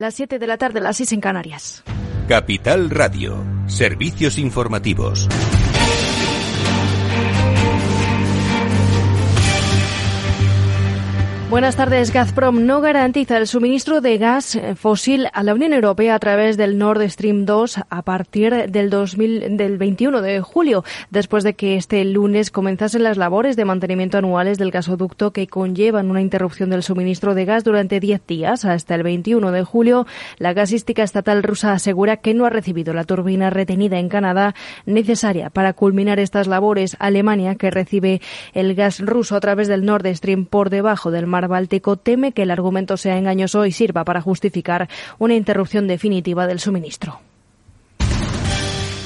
Las 7 de la tarde, las 6 en Canarias. Capital Radio, servicios informativos. Buenas tardes. Gazprom no garantiza el suministro de gas fósil a la Unión Europea a través del Nord Stream 2 a partir del, 2000, del 21 de julio, después de que este lunes comenzasen las labores de mantenimiento anuales del gasoducto que conllevan una interrupción del suministro de gas durante 10 días. Hasta el 21 de julio, la gasística estatal rusa asegura que no ha recibido la turbina retenida en Canadá necesaria para culminar estas labores. Alemania, que recibe el gas ruso a través del Nord Stream por debajo del mar Báltico teme que el argumento sea engañoso y sirva para justificar una interrupción definitiva del suministro.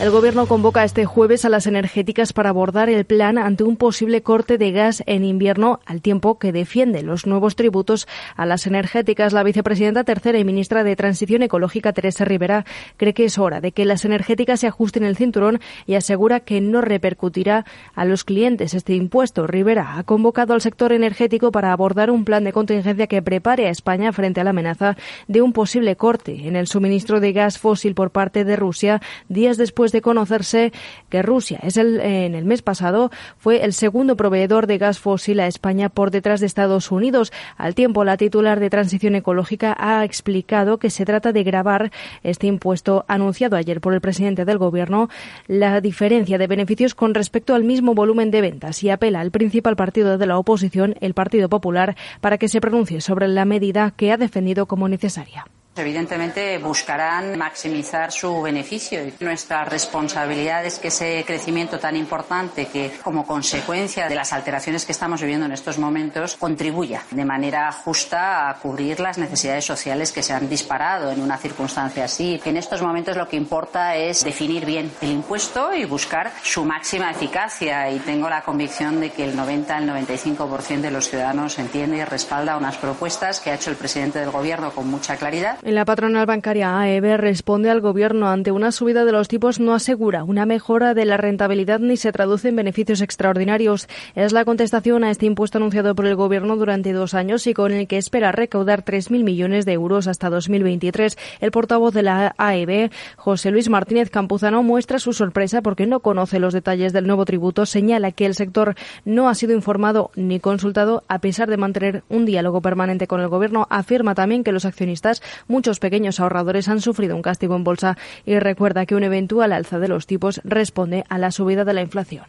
El Gobierno convoca este jueves a las energéticas para abordar el plan ante un posible corte de gas en invierno, al tiempo que defiende los nuevos tributos a las energéticas. La vicepresidenta tercera y ministra de Transición Ecológica, Teresa Rivera, cree que es hora de que las energéticas se ajusten el cinturón y asegura que no repercutirá a los clientes este impuesto. Rivera ha convocado al sector energético para abordar un plan de contingencia que prepare a España frente a la amenaza de un posible corte en el suministro de gas fósil por parte de Rusia días después de conocerse que Rusia es el, en el mes pasado fue el segundo proveedor de gas fósil a España por detrás de Estados Unidos. Al tiempo, la titular de Transición Ecológica ha explicado que se trata de grabar este impuesto anunciado ayer por el presidente del Gobierno la diferencia de beneficios con respecto al mismo volumen de ventas y apela al principal partido de la oposición, el Partido Popular, para que se pronuncie sobre la medida que ha defendido como necesaria. Evidentemente buscarán maximizar su beneficio. Nuestra responsabilidad es que ese crecimiento tan importante que como consecuencia de las alteraciones que estamos viviendo en estos momentos contribuya de manera justa a cubrir las necesidades sociales que se han disparado en una circunstancia así. En estos momentos lo que importa es definir bien el impuesto y buscar su máxima eficacia y tengo la convicción de que el 90 al 95% de los ciudadanos entiende y respalda unas propuestas que ha hecho el presidente del gobierno con mucha claridad la patronal bancaria AEB responde al Gobierno ante una subida de los tipos no asegura una mejora de la rentabilidad ni se traduce en beneficios extraordinarios. Es la contestación a este impuesto anunciado por el Gobierno durante dos años y con el que espera recaudar 3.000 millones de euros hasta 2023. El portavoz de la AEB, José Luis Martínez Campuzano, muestra su sorpresa porque no conoce los detalles del nuevo tributo. Señala que el sector no ha sido informado ni consultado a pesar de mantener un diálogo permanente con el Gobierno. Afirma también que los accionistas Muchos pequeños ahorradores han sufrido un castigo en bolsa y recuerda que un eventual alza de los tipos responde a la subida de la inflación.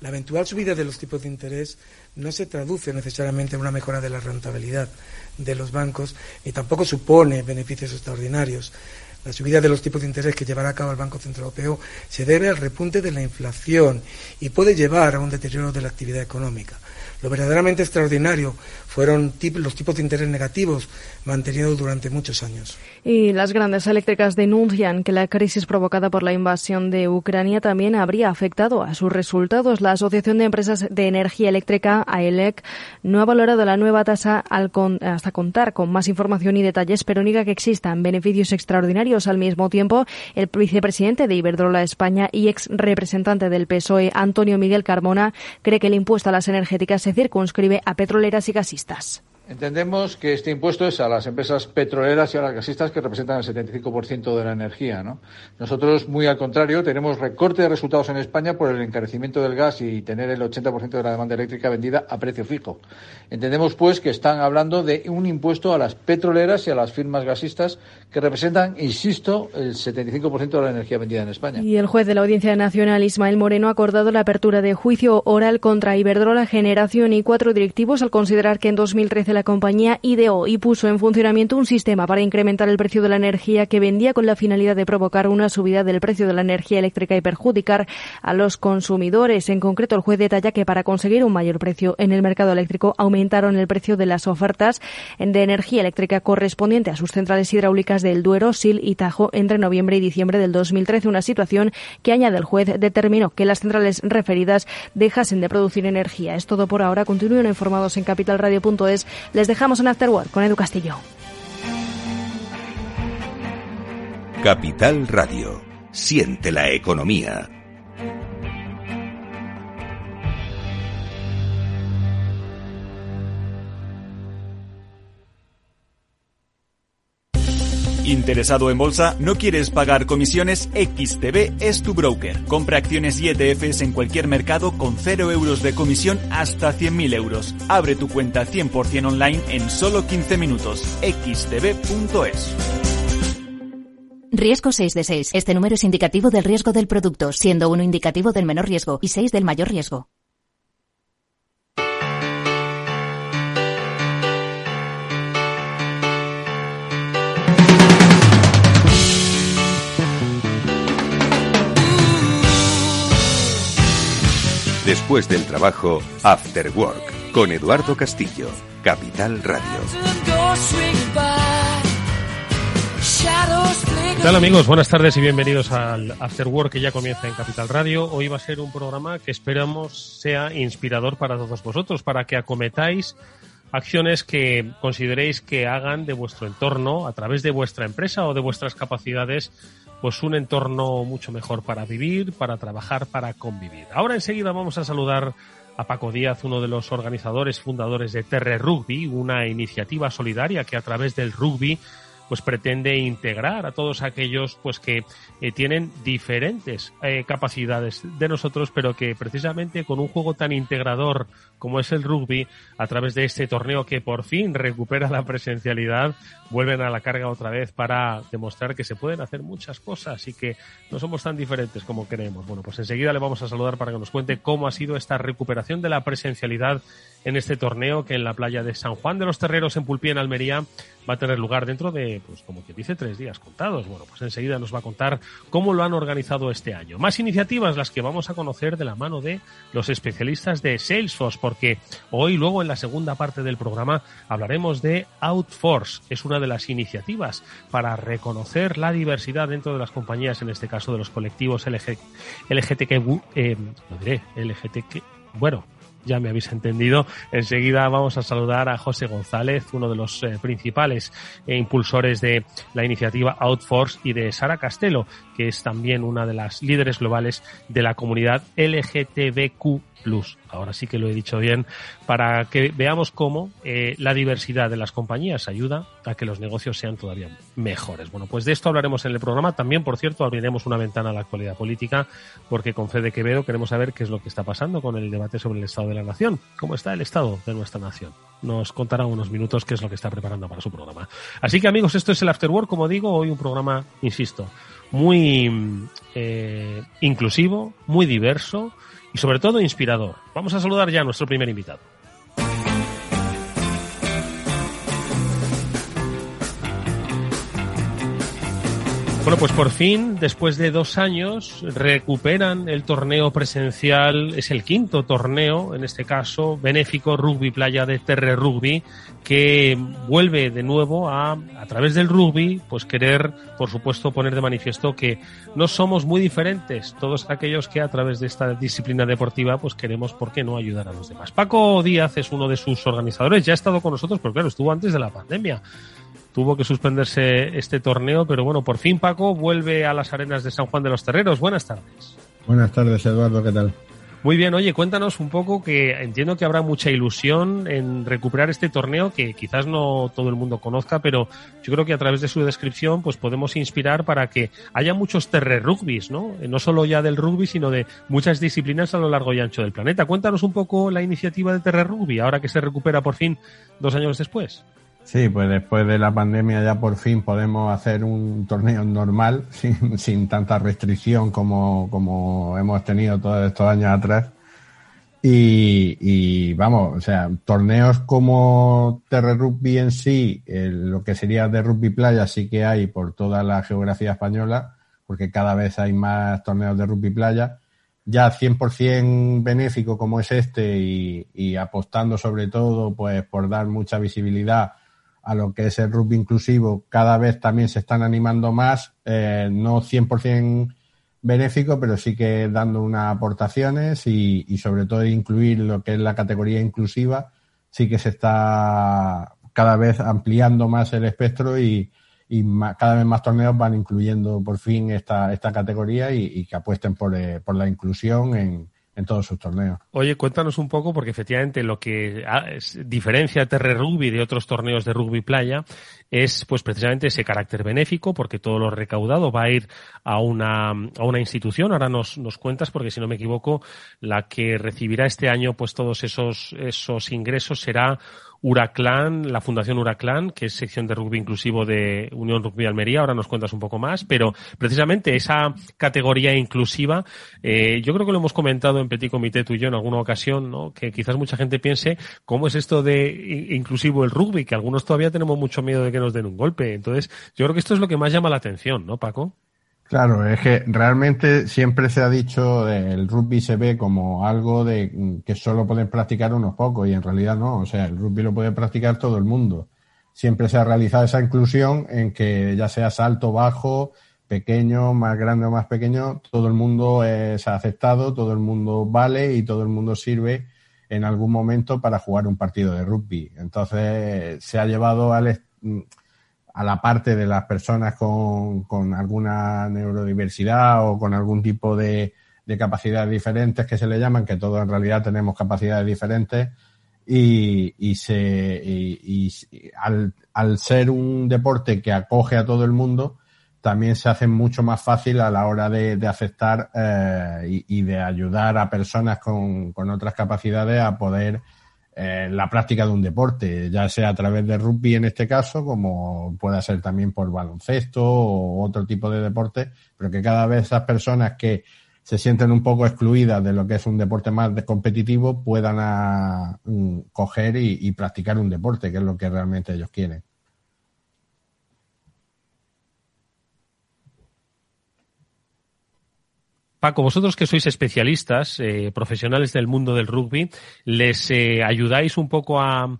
La eventual subida de los tipos de interés no se traduce necesariamente en una mejora de la rentabilidad de los bancos y tampoco supone beneficios extraordinarios. La subida de los tipos de interés que llevará a cabo el Banco Central Europeo se debe al repunte de la inflación y puede llevar a un deterioro de la actividad económica. Lo verdaderamente extraordinario fueron los tipos de interés negativos mantenidos durante muchos años. Y las grandes eléctricas denuncian que la crisis provocada por la invasión de Ucrania también habría afectado a sus resultados. La Asociación de Empresas de Energía Eléctrica, AELEC, no ha valorado la nueva tasa hasta contar con más información y detalles, pero niega que existan beneficios extraordinarios. Al mismo tiempo, el vicepresidente de Iberdrola España y ex representante del PSOE, Antonio Miguel Carmona, cree que el impuesto a las energéticas se circunscribe a petroleras y gasistas fascistas. Entendemos que este impuesto es a las empresas petroleras y a las gasistas que representan el 75% de la energía. ¿no? Nosotros, muy al contrario, tenemos recorte de resultados en España por el encarecimiento del gas y tener el 80% de la demanda eléctrica vendida a precio fijo. Entendemos, pues, que están hablando de un impuesto a las petroleras y a las firmas gasistas que representan, insisto, el 75% de la energía vendida en España. Y el juez de la Audiencia Nacional, Ismael Moreno, ha acordado la apertura de juicio oral contra Iberdrola Generación y cuatro directivos al considerar que en 2013 la compañía ideó y puso en funcionamiento un sistema para incrementar el precio de la energía que vendía con la finalidad de provocar una subida del precio de la energía eléctrica y perjudicar a los consumidores. En concreto, el juez detalla que para conseguir un mayor precio en el mercado eléctrico aumentaron el precio de las ofertas de energía eléctrica correspondiente a sus centrales hidráulicas del Duero, Sil y Tajo entre noviembre y diciembre del 2013, una situación que, añade el juez, determinó que las centrales referidas dejasen de producir energía. Es todo por ahora. Continúen informados en capitalradio.es les dejamos en Afterwork con Edu Castillo. Capital Radio. Siente la economía. ¿Interesado en bolsa? ¿No quieres pagar comisiones? XTB es tu broker. Compra acciones y ETFs en cualquier mercado con 0 euros de comisión hasta 100.000 euros. Abre tu cuenta 100% online en solo 15 minutos. xtb.es. Riesgo 6 de 6. Este número es indicativo del riesgo del producto, siendo uno indicativo del menor riesgo y 6 del mayor riesgo. Después del trabajo, After Work, con Eduardo Castillo, Capital Radio. ¿Qué tal amigos? Buenas tardes y bienvenidos al After Work que ya comienza en Capital Radio. Hoy va a ser un programa que esperamos sea inspirador para todos vosotros, para que acometáis acciones que consideréis que hagan de vuestro entorno, a través de vuestra empresa o de vuestras capacidades, pues un entorno mucho mejor para vivir, para trabajar, para convivir. Ahora enseguida vamos a saludar a Paco Díaz, uno de los organizadores fundadores de Terre Rugby, una iniciativa solidaria que a través del rugby pues pretende integrar a todos aquellos pues que eh, tienen diferentes eh, capacidades de nosotros, pero que precisamente con un juego tan integrador como es el rugby, a través de este torneo que por fin recupera la presencialidad, vuelven a la carga otra vez para demostrar que se pueden hacer muchas cosas y que no somos tan diferentes como creemos. Bueno, pues enseguida le vamos a saludar para que nos cuente cómo ha sido esta recuperación de la presencialidad en este torneo que en la playa de San Juan de los Terreros en Pulpí, en Almería, va a tener lugar dentro de, pues como que dice, tres días contados. Bueno, pues enseguida nos va a contar cómo lo han organizado este año. Más iniciativas las que vamos a conocer de la mano de los especialistas de Salesforce, porque hoy, luego en la segunda parte del programa, hablaremos de Outforce. Es una de las iniciativas para reconocer la diversidad dentro de las compañías, en este caso de los colectivos LG, LGTQ, eh, lo diré, LGTQ, bueno, ya me habéis entendido. Enseguida vamos a saludar a José González, uno de los eh, principales eh, impulsores de la iniciativa Outforce y de Sara Castelo, que es también una de las líderes globales de la comunidad LGTBQ. Ahora sí que lo he dicho bien, para que veamos cómo eh, la diversidad de las compañías ayuda a que los negocios sean todavía mejores. Bueno, pues de esto hablaremos en el programa. También, por cierto, abriremos una ventana a la actualidad política, porque con Fede Quevedo queremos saber qué es lo que está pasando con el debate sobre el Estado de la Nación. ¿Cómo está el Estado de nuestra nación? Nos contará unos minutos qué es lo que está preparando para su programa. Así que, amigos, esto es el After Work, como digo, hoy un programa, insisto, muy eh, inclusivo, muy diverso y sobre todo inspirador. Vamos a saludar ya a nuestro primer invitado. Bueno, pues por fin, después de dos años, recuperan el torneo presencial, es el quinto torneo, en este caso, benéfico Rugby Playa de Terre Rugby, que vuelve de nuevo a, a través del rugby, pues querer, por supuesto, poner de manifiesto que no somos muy diferentes, todos aquellos que a través de esta disciplina deportiva, pues queremos, ¿por qué no ayudar a los demás? Paco Díaz es uno de sus organizadores, ya ha estado con nosotros, pero claro, estuvo antes de la pandemia tuvo que suspenderse este torneo, pero bueno, por fin Paco vuelve a las arenas de San Juan de los Terreros. Buenas tardes. Buenas tardes, Eduardo, ¿qué tal? Muy bien, oye, cuéntanos un poco que entiendo que habrá mucha ilusión en recuperar este torneo que quizás no todo el mundo conozca, pero yo creo que a través de su descripción pues podemos inspirar para que haya muchos terre rugbys, ¿no? Eh, no solo ya del rugby, sino de muchas disciplinas a lo largo y ancho del planeta. Cuéntanos un poco la iniciativa de Terre Rugby, ahora que se recupera por fin dos años después. Sí, pues después de la pandemia ya por fin podemos hacer un torneo normal, sin, sin tanta restricción como, como hemos tenido todos estos años atrás. Y, y, vamos, o sea, torneos como Terre Rugby en sí, lo que sería de rugby playa sí que hay por toda la geografía española, porque cada vez hay más torneos de rugby playa. Ya 100% benéfico como es este y, y apostando sobre todo pues por dar mucha visibilidad a lo que es el rugby inclusivo, cada vez también se están animando más, eh, no 100% benéfico, pero sí que dando unas aportaciones y, y, sobre todo incluir lo que es la categoría inclusiva, sí que se está cada vez ampliando más el espectro y, y cada vez más torneos van incluyendo por fin esta, esta categoría y, y que apuesten por, eh, por la inclusión en, en todos sus torneos. Oye, cuéntanos un poco, porque efectivamente lo que ah, diferencia Terre Rugby de otros torneos de rugby playa es pues precisamente ese carácter benéfico, porque todo lo recaudado va a ir a una, a una institución. Ahora nos, nos cuentas, porque si no me equivoco, la que recibirá este año pues todos esos, esos ingresos será Huraclán, la Fundación Huraclán, que es sección de rugby inclusivo de Unión Rugby Almería, ahora nos cuentas un poco más, pero precisamente esa categoría inclusiva, eh, yo creo que lo hemos comentado en Petit Comité tú y yo en alguna ocasión, ¿no? que quizás mucha gente piense cómo es esto de inclusivo el rugby, que algunos todavía tenemos mucho miedo de que nos den un golpe. Entonces, yo creo que esto es lo que más llama la atención, ¿no, Paco? Claro, es que realmente siempre se ha dicho el rugby se ve como algo de que solo pueden practicar unos pocos y en realidad no, o sea, el rugby lo puede practicar todo el mundo. Siempre se ha realizado esa inclusión en que ya sea alto, bajo, pequeño, más grande o más pequeño, todo el mundo es aceptado, todo el mundo vale y todo el mundo sirve en algún momento para jugar un partido de rugby. Entonces se ha llevado al a la parte de las personas con, con alguna neurodiversidad o con algún tipo de, de, capacidades diferentes que se le llaman, que todos en realidad tenemos capacidades diferentes y, y se, y, al, al, ser un deporte que acoge a todo el mundo, también se hace mucho más fácil a la hora de, de aceptar eh, y, de ayudar a personas con, con otras capacidades a poder eh, la práctica de un deporte, ya sea a través de rugby en este caso, como pueda ser también por baloncesto o otro tipo de deporte, pero que cada vez esas personas que se sienten un poco excluidas de lo que es un deporte más competitivo puedan mm, coger y practicar un deporte, que es lo que realmente ellos quieren. Paco, vosotros que sois especialistas, eh, profesionales del mundo del rugby, ¿les eh, ayudáis un poco a,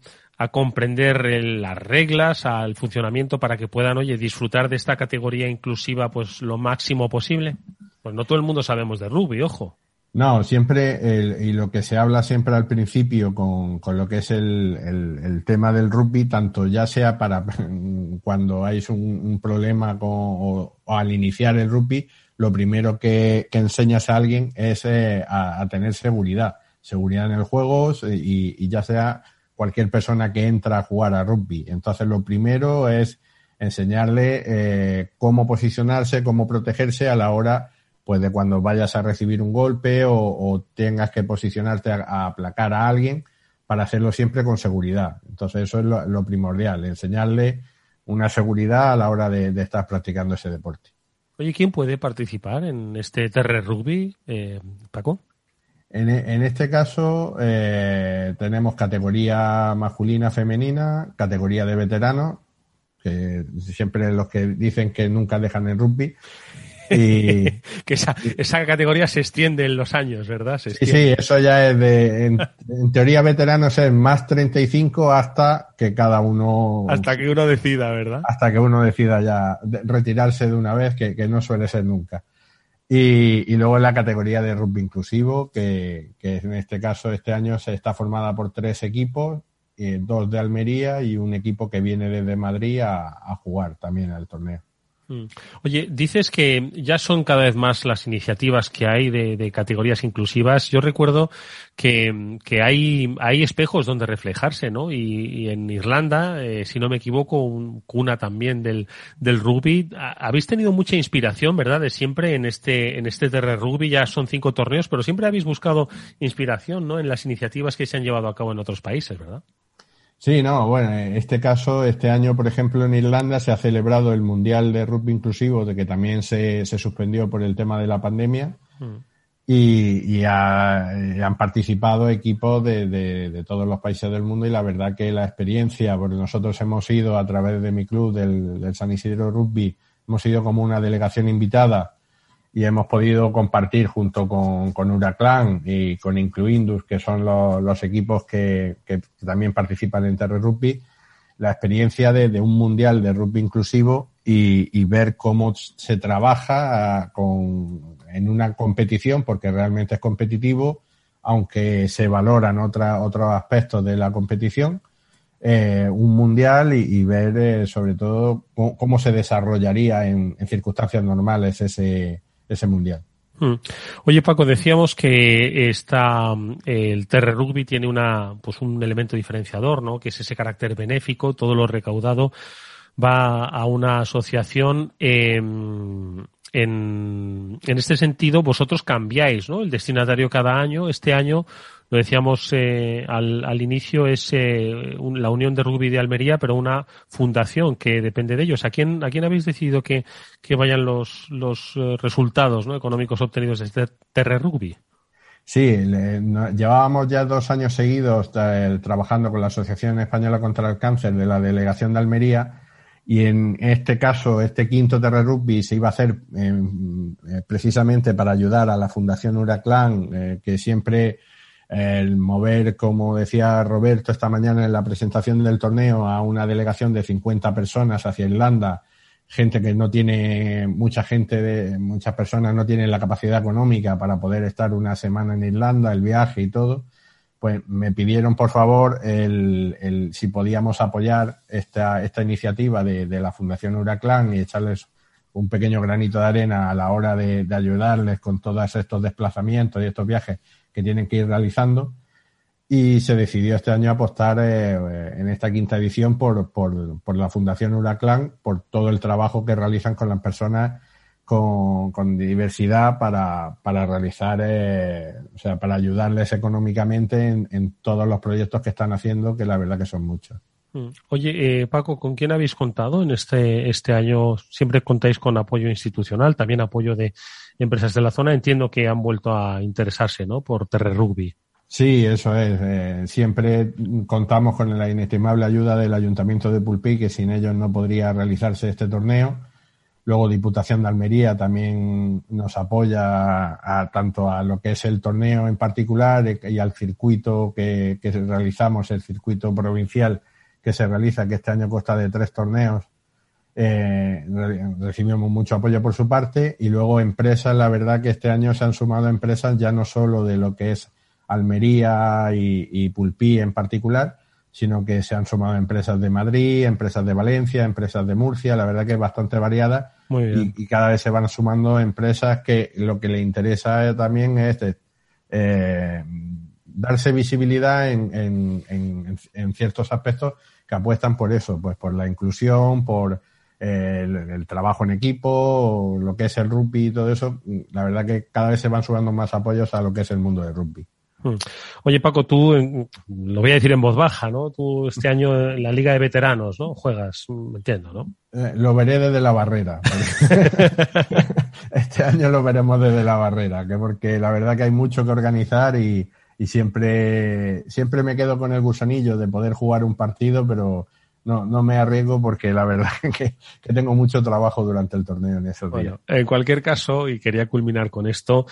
comprender las reglas, al funcionamiento para que puedan, oye, disfrutar de esta categoría inclusiva pues lo máximo posible? Pues no todo el mundo sabemos de rugby, ojo. No, siempre, y lo que se habla siempre al principio con, con lo que es el, el, tema del rugby, tanto ya sea para cuando hay un, un problema con, o, al iniciar el rugby, lo primero que, enseñas a alguien es eh, a, tener seguridad. Seguridad en el juego y, ya sea cualquier persona que entra a jugar a rugby. Entonces, lo primero es enseñarle eh, cómo posicionarse, cómo protegerse a la hora pues de cuando vayas a recibir un golpe o, tengas que posicionarte a, aplacar a alguien para hacerlo siempre con seguridad. Entonces eso es lo, primordial, enseñarle una seguridad a la hora de estar practicando ese deporte. Oye, ¿quién puede participar en este Terre Rugby, eh, Paco? En, en, este caso eh, tenemos categoría masculina, femenina, categoría de veteranos, que siempre los que dicen que nunca dejan el rugby, y, que esa, esa categoría se extiende en los años, ¿verdad? sí, sí, eso ya es de, en, teoría veteranos es más 35 hasta que cada uno... Hasta que uno decida, ¿verdad? Hasta que uno decida ya retirarse de una vez, que, que no suele ser nunca. Y, y, luego en la categoría de rugby inclusivo, que, que en este caso este año se está formada por tres equipos, eh, dos de Almería y un equipo que viene desde Madrid a, a jugar también al torneo. Mm. Oye, dices que ya son cada vez más las iniciativas que hay de, categorías inclusivas. Yo recuerdo que, que, hay, hay espejos donde reflejarse, ¿no? Y, en Irlanda, eh, si no me equivoco, un cuna también del, del rugby. Habéis tenido mucha inspiración, ¿verdad? De siempre en este, en este Terre Rugby. Ya son cinco torneos, pero siempre habéis buscado inspiración, ¿no? En las iniciativas que se han llevado a cabo en otros países, ¿verdad? Sí, no, bueno, en este caso, este año, por ejemplo, en Irlanda se ha celebrado el Mundial de Rugby Inclusivo, de que también se, se suspendió por el tema de la pandemia. Mm. Y, y, han participado equipos de, de, de, todos los países del mundo y la verdad que la experiencia, porque nosotros hemos ido a través de mi club, del, del San Isidro Rugby, hemos ido como una delegación invitada y hemos podido compartir junto con, con Huraclan y con Incluindus, que son los, equipos que, también participan en Terre Rugby, la experiencia de, un mundial de rugby inclusivo y, ver cómo se trabaja ah, con, en una competición, porque realmente es competitivo, aunque se valoran otra, otros aspectos de la competición, eh, un mundial y, y ver eh, sobre todo cómo, cómo, se desarrollaría en, en circunstancias normales ese, ese mundial. Hmm. Oye Paco, decíamos que está el Terre Rugby tiene una pues un elemento diferenciador, ¿no? Que es ese carácter benéfico, todo lo recaudado va a una asociación. en, en este sentido, vosotros cambiáis, ¿no? El destinatario cada año. Este año lo decíamos eh, al, al, inicio, es eh, la Unión de Rugby de Almería, pero una fundación que depende de ellos. ¿A quién, a quién habéis decidido que, que vayan los, los eh, resultados económicos obtenidos de este Terre Rugby? Sí, le, llevábamos ya dos años seguidos eh, trabajando con la Asociación Española contra el Cáncer de la Delegación de Almería y en este caso, este quinto Terre Rugby se iba a hacer eh, precisamente para ayudar a la Fundación Huraclán, eh, que siempre el mover, como decía Roberto esta mañana en la presentación del torneo, a una delegación de 50 personas hacia Irlanda, gente que no tiene, mucha gente, de, muchas personas no tienen la capacidad económica para poder estar una semana en Irlanda, el viaje y todo, pues me pidieron por favor el, el si podíamos apoyar esta, esta iniciativa de, de la Fundación Huraclán y echarles un pequeño granito de arena a la hora de, de ayudarles con todos estos desplazamientos y estos viajes que tienen que ir realizando. Y se decidió este año apostar eh, en esta quinta edición por, por, por, la Fundación Huraclán, por todo el trabajo que realizan con las personas con, con diversidad para, para realizar, eh, o sea, para ayudarles económicamente en, en, todos los proyectos que están haciendo, que la verdad que son muchos. Mm. Oye, eh, Paco, ¿con quién habéis contado en este, este año? Siempre contáis con apoyo institucional, también apoyo de, empresas de la zona entiendo que han vuelto a interesarse ¿no? por Terre Rugby. Sí, eso es. Eh, siempre contamos con la inestimable ayuda del Ayuntamiento de Pulpí, que sin ellos no podría realizarse este torneo. Luego Diputación de Almería también nos apoya a, tanto a lo que es el torneo en particular y al circuito que, que realizamos, el circuito provincial que se realiza, que este año consta de tres torneos eh, recibimos mucho apoyo por su parte y luego empresas, la verdad que este año se han sumado empresas ya no solo de lo que es Almería y, y Pulpí en particular, sino que se han sumado empresas de Madrid, empresas de Valencia, empresas de Murcia, la verdad que es bastante variada. Y, y, cada vez se van sumando empresas que lo que le interesa también es eh, darse visibilidad en, en, en, en, ciertos aspectos que apuestan por eso, pues por la inclusión, por el, el, trabajo en equipo, lo que es el rugby y todo eso, la verdad que cada vez se van sumando más apoyos a lo que es el mundo del rugby. Hmm. Oye Paco, tú, lo voy a decir en voz baja, ¿no? Tú este año en la Liga de Veteranos, ¿no? Juegas, entiendo, ¿no? Eh, lo veré desde la barrera. este año lo veremos desde la barrera, que porque la verdad que hay mucho que organizar y, y siempre, siempre me quedo con el gusanillo de poder jugar un partido, pero no, no me arriesgo porque la verdad que, que, tengo mucho trabajo durante el torneo en esos bueno, días. En cualquier caso, y quería culminar con esto,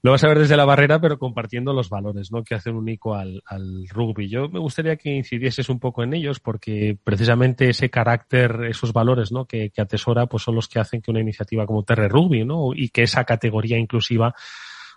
lo vas a ver desde la barrera, pero compartiendo los valores ¿no? que hacen único al, al rugby. Yo me gustaría que incidieses un poco en ellos, porque precisamente ese carácter, esos valores ¿no? que, que atesora, pues son los que hacen que una iniciativa como Terre Rugby ¿no? y que esa categoría inclusiva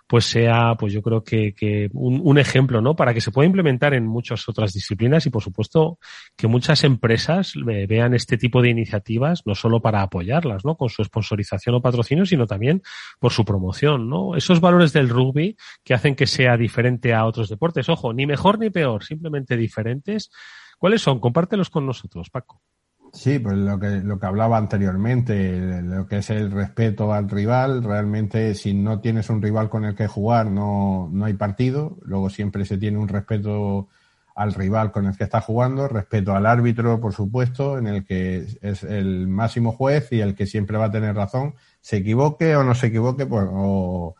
pues sea, pues yo creo que, que un, un, ejemplo, ¿no? Para que se pueda implementar en muchas otras disciplinas y, por supuesto, que muchas empresas vean este tipo de iniciativas no solo para apoyarlas, ¿no? Con su sponsorización o patrocinio, sino también por su promoción, ¿no? Esos valores del rugby que hacen que sea diferente a otros deportes. Ojo, ni mejor ni peor, simplemente diferentes. ¿Cuáles son? Compártelos con nosotros, Paco. Sí, pues lo que, lo que hablaba anteriormente, lo que es el respeto al rival, realmente si no tienes un rival con el que jugar no, no hay partido, luego siempre se tiene un respeto al rival con el que está jugando, respeto al árbitro, por supuesto, en el que es el máximo juez y el que siempre va a tener razón, se equivoque o no se equivoque, pues, o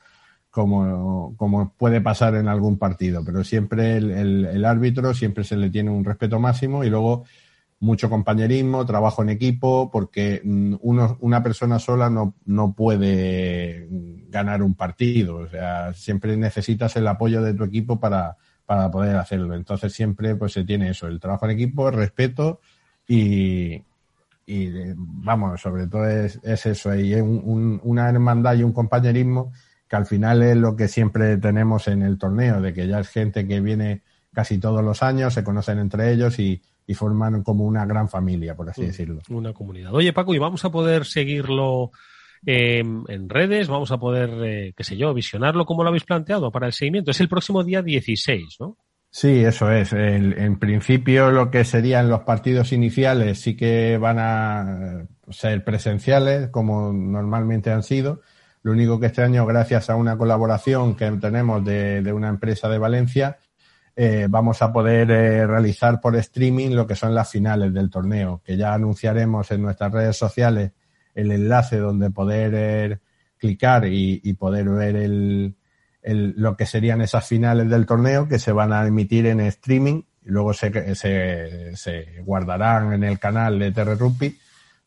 como, como puede pasar en algún partido, pero siempre el, el, el árbitro siempre se le tiene un respeto máximo y luego mucho compañerismo, trabajo en equipo, porque uno, una persona sola no, no puede ganar un partido. O sea, siempre necesitas el apoyo de tu equipo para, para poder hacerlo. Entonces siempre pues se tiene eso, el trabajo en equipo, el respeto y, y vamos, sobre todo es, es eso, y un, un, una hermandad y un compañerismo que al final es lo que siempre tenemos en el torneo, de que ya es gente que viene casi todos los años, se conocen entre ellos y, y forman como una gran familia, por así decirlo. Una comunidad. Oye, Paco, ¿y vamos a poder seguirlo en redes, vamos a poder, eh, qué sé yo, visionarlo como lo habéis planteado para el seguimiento. Es el próximo día 16, ¿no? Sí, eso es. en principio lo que serían los partidos iniciales sí que van a ser presenciales, como normalmente han sido. Lo único que este año, gracias a una colaboración que tenemos de, una empresa de Valencia, eh, vamos a poder eh, realizar por streaming lo que son las finales del torneo, que ya anunciaremos en nuestras redes sociales el enlace donde poder eh, clicar y, poder ver el, lo que serían esas finales del torneo que se van a emitir en streaming. Y luego se, se, se guardarán en el canal de Terre Rugby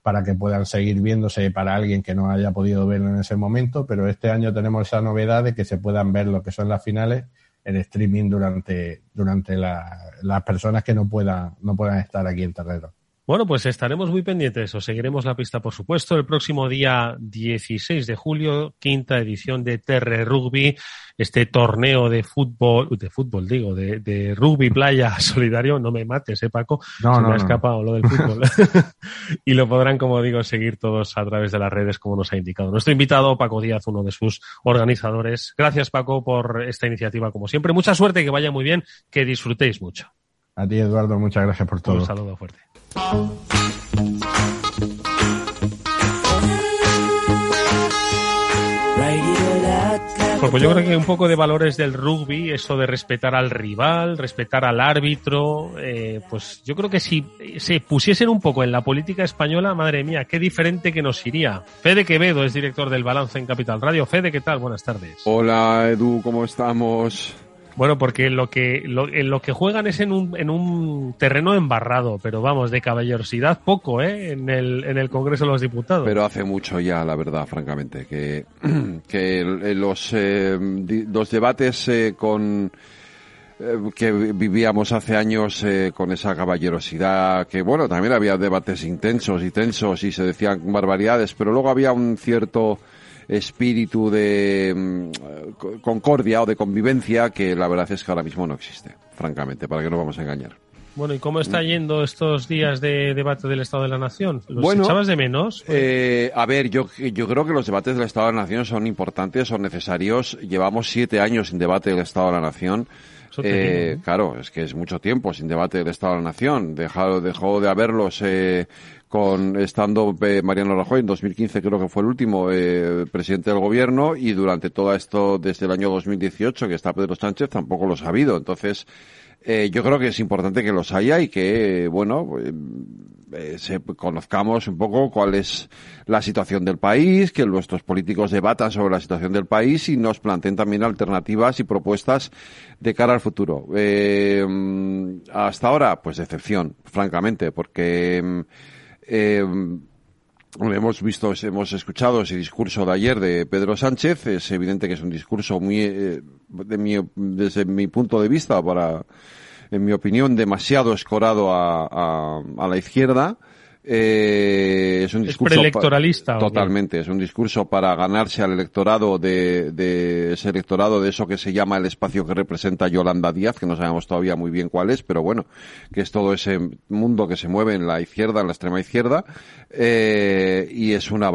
para que puedan seguir viéndose para alguien que no haya podido verlo en ese momento, pero este año tenemos esa novedad de que se puedan ver lo que son las finales en streaming durante, durante las personas que no puedan, no puedan estar aquí en Terrero. Bueno, pues estaremos muy pendientes, os seguiremos la pista, por supuesto, el próximo día 16 de julio, quinta edición de Terre Rugby, este torneo de fútbol, de fútbol digo, de, rugby playa solidario, no me mates, eh, Paco, no, se me ha escapado lo del fútbol. y lo podrán, como digo, seguir todos a través de las redes, como nos ha indicado. Nuestro invitado, Paco Díaz, uno de sus organizadores. Gracias, Paco, por esta iniciativa, como siempre. Mucha suerte, que vaya muy bien, que disfrutéis mucho. A ti, Eduardo, muchas gracias por todo. Un saludo fuerte. Pues yo creo que un poco de valores del rugby, eso de respetar al rival, respetar al árbitro, eh, pues yo creo que si se pusiesen un poco en la política española, madre mía, qué diferente que nos iría. Fede Quevedo es director del Balance en Capital Radio. Fede, ¿qué tal? Buenas tardes. Hola Edu, ¿cómo estamos? Bueno, porque lo que, lo, en lo que juegan es en un, en un terreno embarrado, pero vamos, de caballerosidad poco, ¿eh? En el, en el Congreso de los Diputados. Pero hace mucho ya, la verdad, francamente, que, que los, eh, los debates eh, con eh, que vivíamos hace años eh, con esa caballerosidad, que bueno, también había debates intensos y tensos y se decían barbaridades, pero luego había un cierto espíritu de mm, concordia o de convivencia que la verdad es que ahora mismo no existe, francamente, para que no vamos a engañar. Bueno, ¿y cómo está yendo estos días de debate del Estado de la Nación? ¿Los echabas de menos? Eh, a ver, yo, yo creo que los debates del Estado de la Nación son importantes, son necesarios. Llevamos siete años sin debate del Estado de la Nación. Eh, claro, es que es mucho tiempo sin debate del Estado de la Nación. Dejado, dejó de haberlos eh, con estando eh, Mariano Rajoy en 2015 creo que fue el último eh, presidente del gobierno y durante todo esto desde el año 2018 que está Pedro Sánchez tampoco los ha habido entonces eh, yo creo que es importante que los haya y que bueno se, conozcamos un poco cuál es la situación del país que nuestros políticos debatan sobre la situación del país y nos planteen también alternativas y propuestas de cara al futuro. Hasta ahora pues decepción francamente porque eh, hemos visto, hemos escuchado ese discurso de ayer de Pedro Sánchez. Es evidente que es un discurso muy, eh, de mi, desde mi punto de vista, para, en mi opinión, demasiado escorado a, a la izquierda. Eh, es un discurso preelectoralista. Totalmente, es un discurso para ganarse al electorado de, de, ese electorado de eso que se llama el espacio que representa Yolanda Díaz, que no sabemos todavía muy bien cuál es, pero bueno, que es todo ese mundo que se mueve en la izquierda, en la extrema izquierda, eh, y es una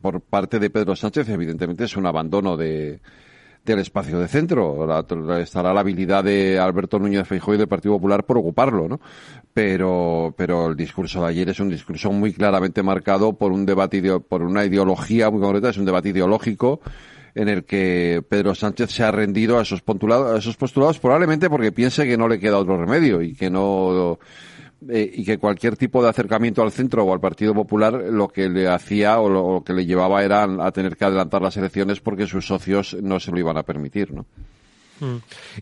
por parte de Pedro Sánchez, evidentemente es un abandono de del espacio de centro. estará la habilidad de Alberto Núñez Feijóo y del Partido Popular por ocuparlo, ¿no? Pero, pero el discurso de ayer es un discurso muy claramente marcado por un debate, por una ideología muy concreta, es un debate ideológico en el que Pedro Sánchez se ha rendido a esos, a esos postulados probablemente porque piense que no le queda otro remedio y que no eh, y que cualquier tipo de acercamiento al centro o al Partido Popular lo que le hacía o lo, que le llevaba era a tener que adelantar las elecciones porque sus socios no se lo iban a permitir, ¿no? Mm.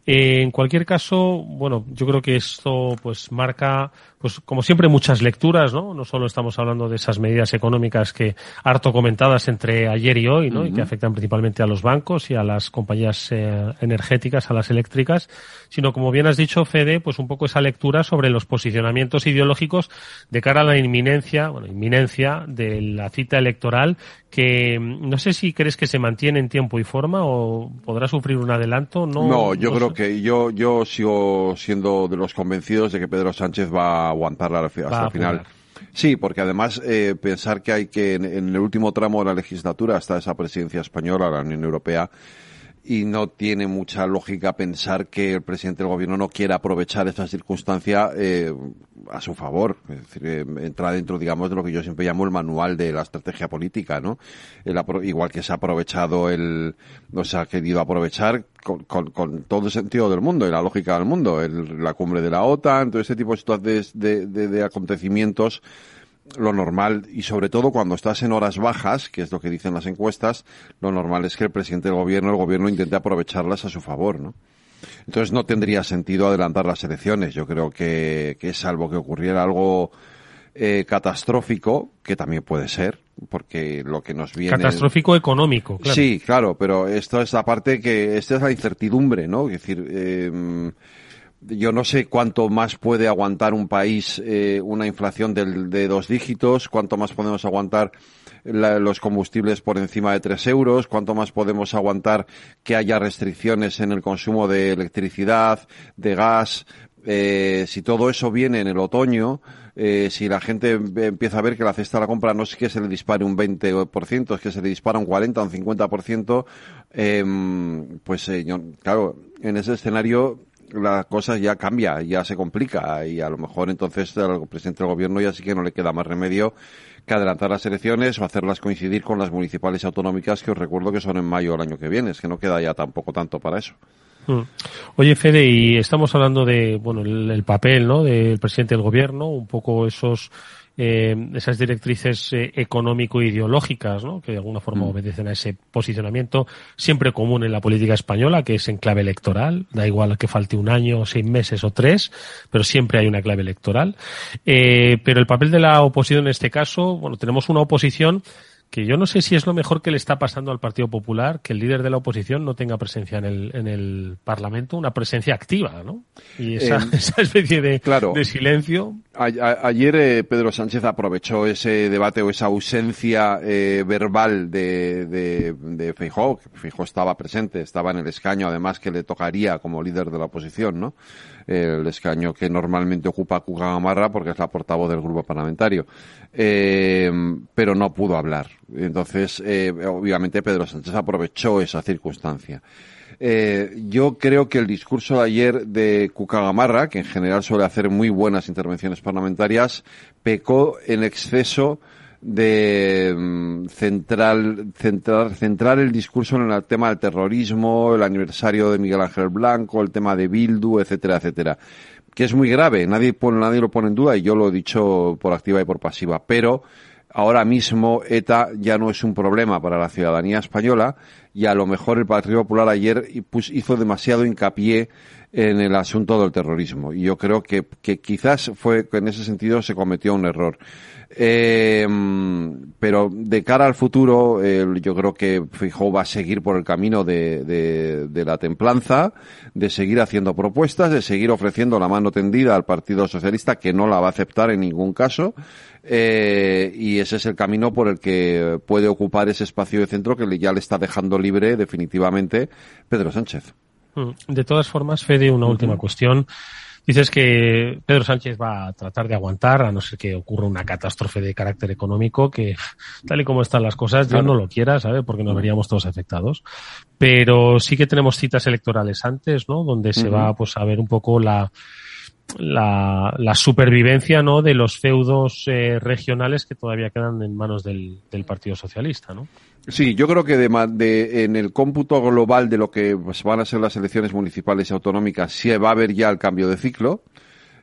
Eh, en cualquier caso, bueno, yo creo que esto pues marca pues como siempre muchas lecturas, ¿no? No solo estamos hablando de esas medidas económicas que harto comentadas entre ayer y hoy, ¿no? Y que afectan principalmente a los bancos y a las compañías eh, energéticas, a las eléctricas, sino como bien has dicho, Fede, pues un poco esa lectura sobre los posicionamientos ideológicos de cara a la inminencia, bueno, inminencia de la cita electoral que mm, no sé si crees que se mantiene en tiempo y forma o podrá sufrir un adelanto, ¿no? No, yo creo que yo yo sigo siendo de los convencidos de que Pedro Sánchez va aguantar hasta el final. Sí, porque además eh, pensar que hay que en, en, el último tramo de la legislatura está esa presidencia española, la Unión Europea, y no tiene mucha lógica pensar que el presidente del gobierno no quiera aprovechar esa circunstancia eh, a su favor. Es decir, eh, entra dentro, digamos, de lo que yo siempre llamo el manual de la estrategia política, ¿no? El, igual que se ha aprovechado el, o se ha querido aprovechar con, con, todo el sentido del mundo y la lógica del mundo, el, la cumbre de la OTAN, todo ese tipo de, de, de, de acontecimientos lo normal, y sobre todo cuando estás en horas bajas, que es lo que dicen las encuestas, lo normal es que el presidente del gobierno, el gobierno intente aprovecharlas a su favor, ¿no? Entonces no tendría sentido adelantar las elecciones. Yo creo que, que salvo que ocurriera algo eh, catastrófico, que también puede ser, porque lo que nos viene... Catastrófico económico, claro. Sí, claro, pero esto es la parte que, esta es la incertidumbre, ¿no? Es decir, eh, yo no sé cuánto más puede aguantar un país eh, una inflación del, de dos dígitos, cuánto más podemos aguantar la, los combustibles por encima de tres euros, cuánto más podemos aguantar que haya restricciones en el consumo de electricidad, de gas. Eh, si todo eso viene en el otoño, eh, si la gente empieza a ver que la cesta de la compra no es que se le dispare un 20%, es que se le dispara un 40 o un 50%, eh, pues eh, yo, claro, en ese escenario la cosa ya cambia, ya se complica y a lo mejor entonces al presidente del gobierno ya sí que no le queda más remedio que adelantar las elecciones o hacerlas coincidir con las municipales autonómicas que os recuerdo que son en mayo del año que viene, es que no queda ya tampoco tanto para eso. Mm. Oye, Fede, y estamos hablando de, bueno, el, el papel, ¿no? Del presidente del gobierno, un poco esos eh, esas directrices eh, económico-ideológicas, ¿no? que de alguna forma mm. obedecen a ese posicionamiento siempre común en la política española, que es en clave electoral. Da igual que falte un año, seis meses o tres, pero siempre hay una clave electoral. Eh, pero el papel de la oposición en este caso, bueno, tenemos una oposición que yo no sé si es lo mejor que le está pasando al Partido Popular que el líder de la oposición no tenga presencia en el, en el Parlamento, una presencia activa, ¿no? Y esa, eh, esa especie de, claro, de silencio. A, a, ayer eh, Pedro Sánchez aprovechó ese debate o esa ausencia eh, verbal de, de, de Feijóo, que Feijóo estaba presente, estaba en el escaño, además que le tocaría como líder de la oposición, ¿no? El escaño que normalmente ocupa Cuca Gamarra porque es la portavoz del grupo parlamentario. Eh, pero no pudo hablar. Entonces, eh, obviamente Pedro Sánchez aprovechó esa circunstancia. Eh, yo creo que el discurso de ayer de Cuca Gamarra, que en general suele hacer muy buenas intervenciones parlamentarias, pecó en exceso de mm, central, centrar, centrar el discurso en el tema del terrorismo, el aniversario de Miguel Ángel Blanco, el tema de Bildu, etcétera, etcétera. Que es muy grave, nadie, nadie lo pone en duda y yo lo he dicho por activa y por pasiva. Pero ahora mismo ETA ya no es un problema para la ciudadanía española y a lo mejor el Partido Popular ayer hizo demasiado hincapié en el asunto del terrorismo. Y yo creo que, que quizás fue que en ese sentido se cometió un error. Eh, pero de cara al futuro, eh, yo creo que Fijó va a seguir por el camino de, de, de, la templanza, de seguir haciendo propuestas, de seguir ofreciendo la mano tendida al Partido Socialista, que no la va a aceptar en ningún caso. Eh, y ese es el camino por el que puede ocupar ese espacio de centro que ya le está dejando libre definitivamente Pedro Sánchez. Mm. De todas formas, Fede, una última uh -huh. cuestión. Dices que Pedro Sánchez va a tratar de aguantar, a no ser que ocurra una catástrofe de carácter económico, que tal y como están las cosas, claro. yo no lo quiera, ¿sabe? Porque nos veríamos todos afectados. Pero sí que tenemos citas electorales antes, ¿no? Donde se uh -huh. va, pues, a ver un poco la, la, supervivencia ¿no? de los feudos eh, regionales que todavía quedan en manos del, Partido Socialista, ¿no? Sí, yo creo que de, en el cómputo global de lo que pues, van a ser las elecciones municipales y autonómicas, sí va a haber ya el cambio de ciclo,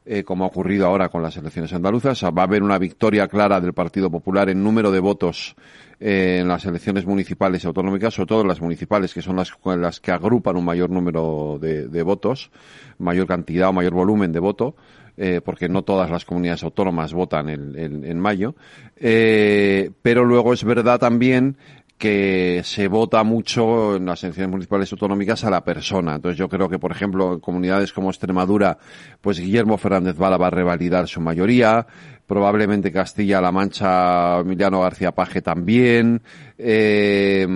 eh, como ha ocurrido ahora con las elecciones andaluzas. Va a haber una victoria clara del Partido Popular en número de votos eh, en las elecciones municipales y autonómicas, sobre todo las municipales, que son las, las que agrupan un mayor número de, votos, mayor cantidad o mayor volumen de voto. Eh, porque no todas las comunidades autónomas votan en, en, en mayo. Eh, pero luego es verdad también que se vota mucho en las elecciones municipales autonómicas a la persona. Entonces yo creo que, por ejemplo, en comunidades como Extremadura, pues Guillermo Fernández Vara va a revalidar su mayoría, probablemente Castilla-La Mancha, Emiliano García Paje también, eh,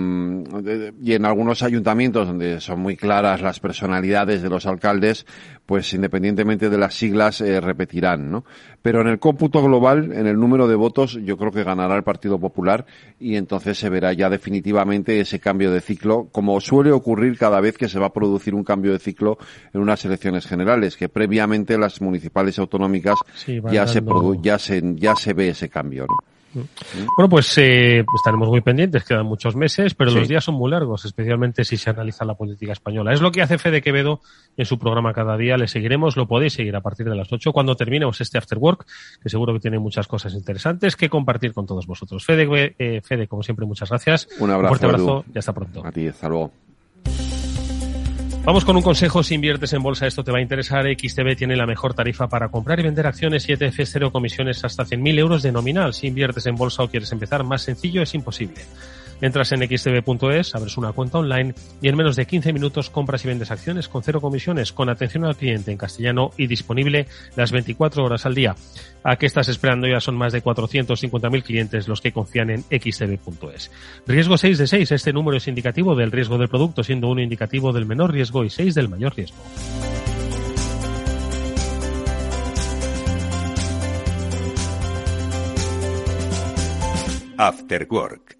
y en algunos ayuntamientos donde son muy claras las personalidades de los alcaldes, pues independientemente de las siglas eh, repetirán, ¿no? Pero en el cómputo global, en el número de votos, yo creo que ganará el Partido Popular y entonces se verá ya definitivamente ese cambio de ciclo, como suele ocurrir cada vez que se va a producir un cambio de ciclo en unas elecciones generales, que previamente las municipales autonómicas ya, se ya, se, ya se ve ese cambio, ¿no? Bueno, pues eh, estaremos muy pendientes, quedan muchos meses, pero los días son muy largos, especialmente si se analiza la política española. Es lo que hace Fede Quevedo en su programa cada día. Le seguiremos, lo podéis seguir a partir de las 8 cuando terminemos este After Work, que seguro que tiene muchas cosas interesantes que compartir con todos vosotros. Fede, eh, Fede como siempre, muchas gracias. Un abrazo. Un fuerte abrazo y hasta pronto. A ti, hasta luego. Vamos con un consejo. Si inviertes en bolsa, esto te va a interesar. XTB tiene la mejor tarifa para comprar y vender acciones y ETFs cero comisiones hasta 100.000 euros de nominal. Si inviertes en bolsa o quieres empezar más sencillo, es imposible. Entras en xtb.es, abres una cuenta online y en menos de 15 minutos compras y vendes acciones con cero comisiones, con atención al cliente en castellano y disponible las 24 horas al día. ¿A qué estás esperando? Ya son más de 450.000 clientes los que confían en xtb.es. Riesgo 6 de 6. Este número es indicativo del riesgo del producto, siendo uno indicativo del menor riesgo y 6 del mayor riesgo. After Work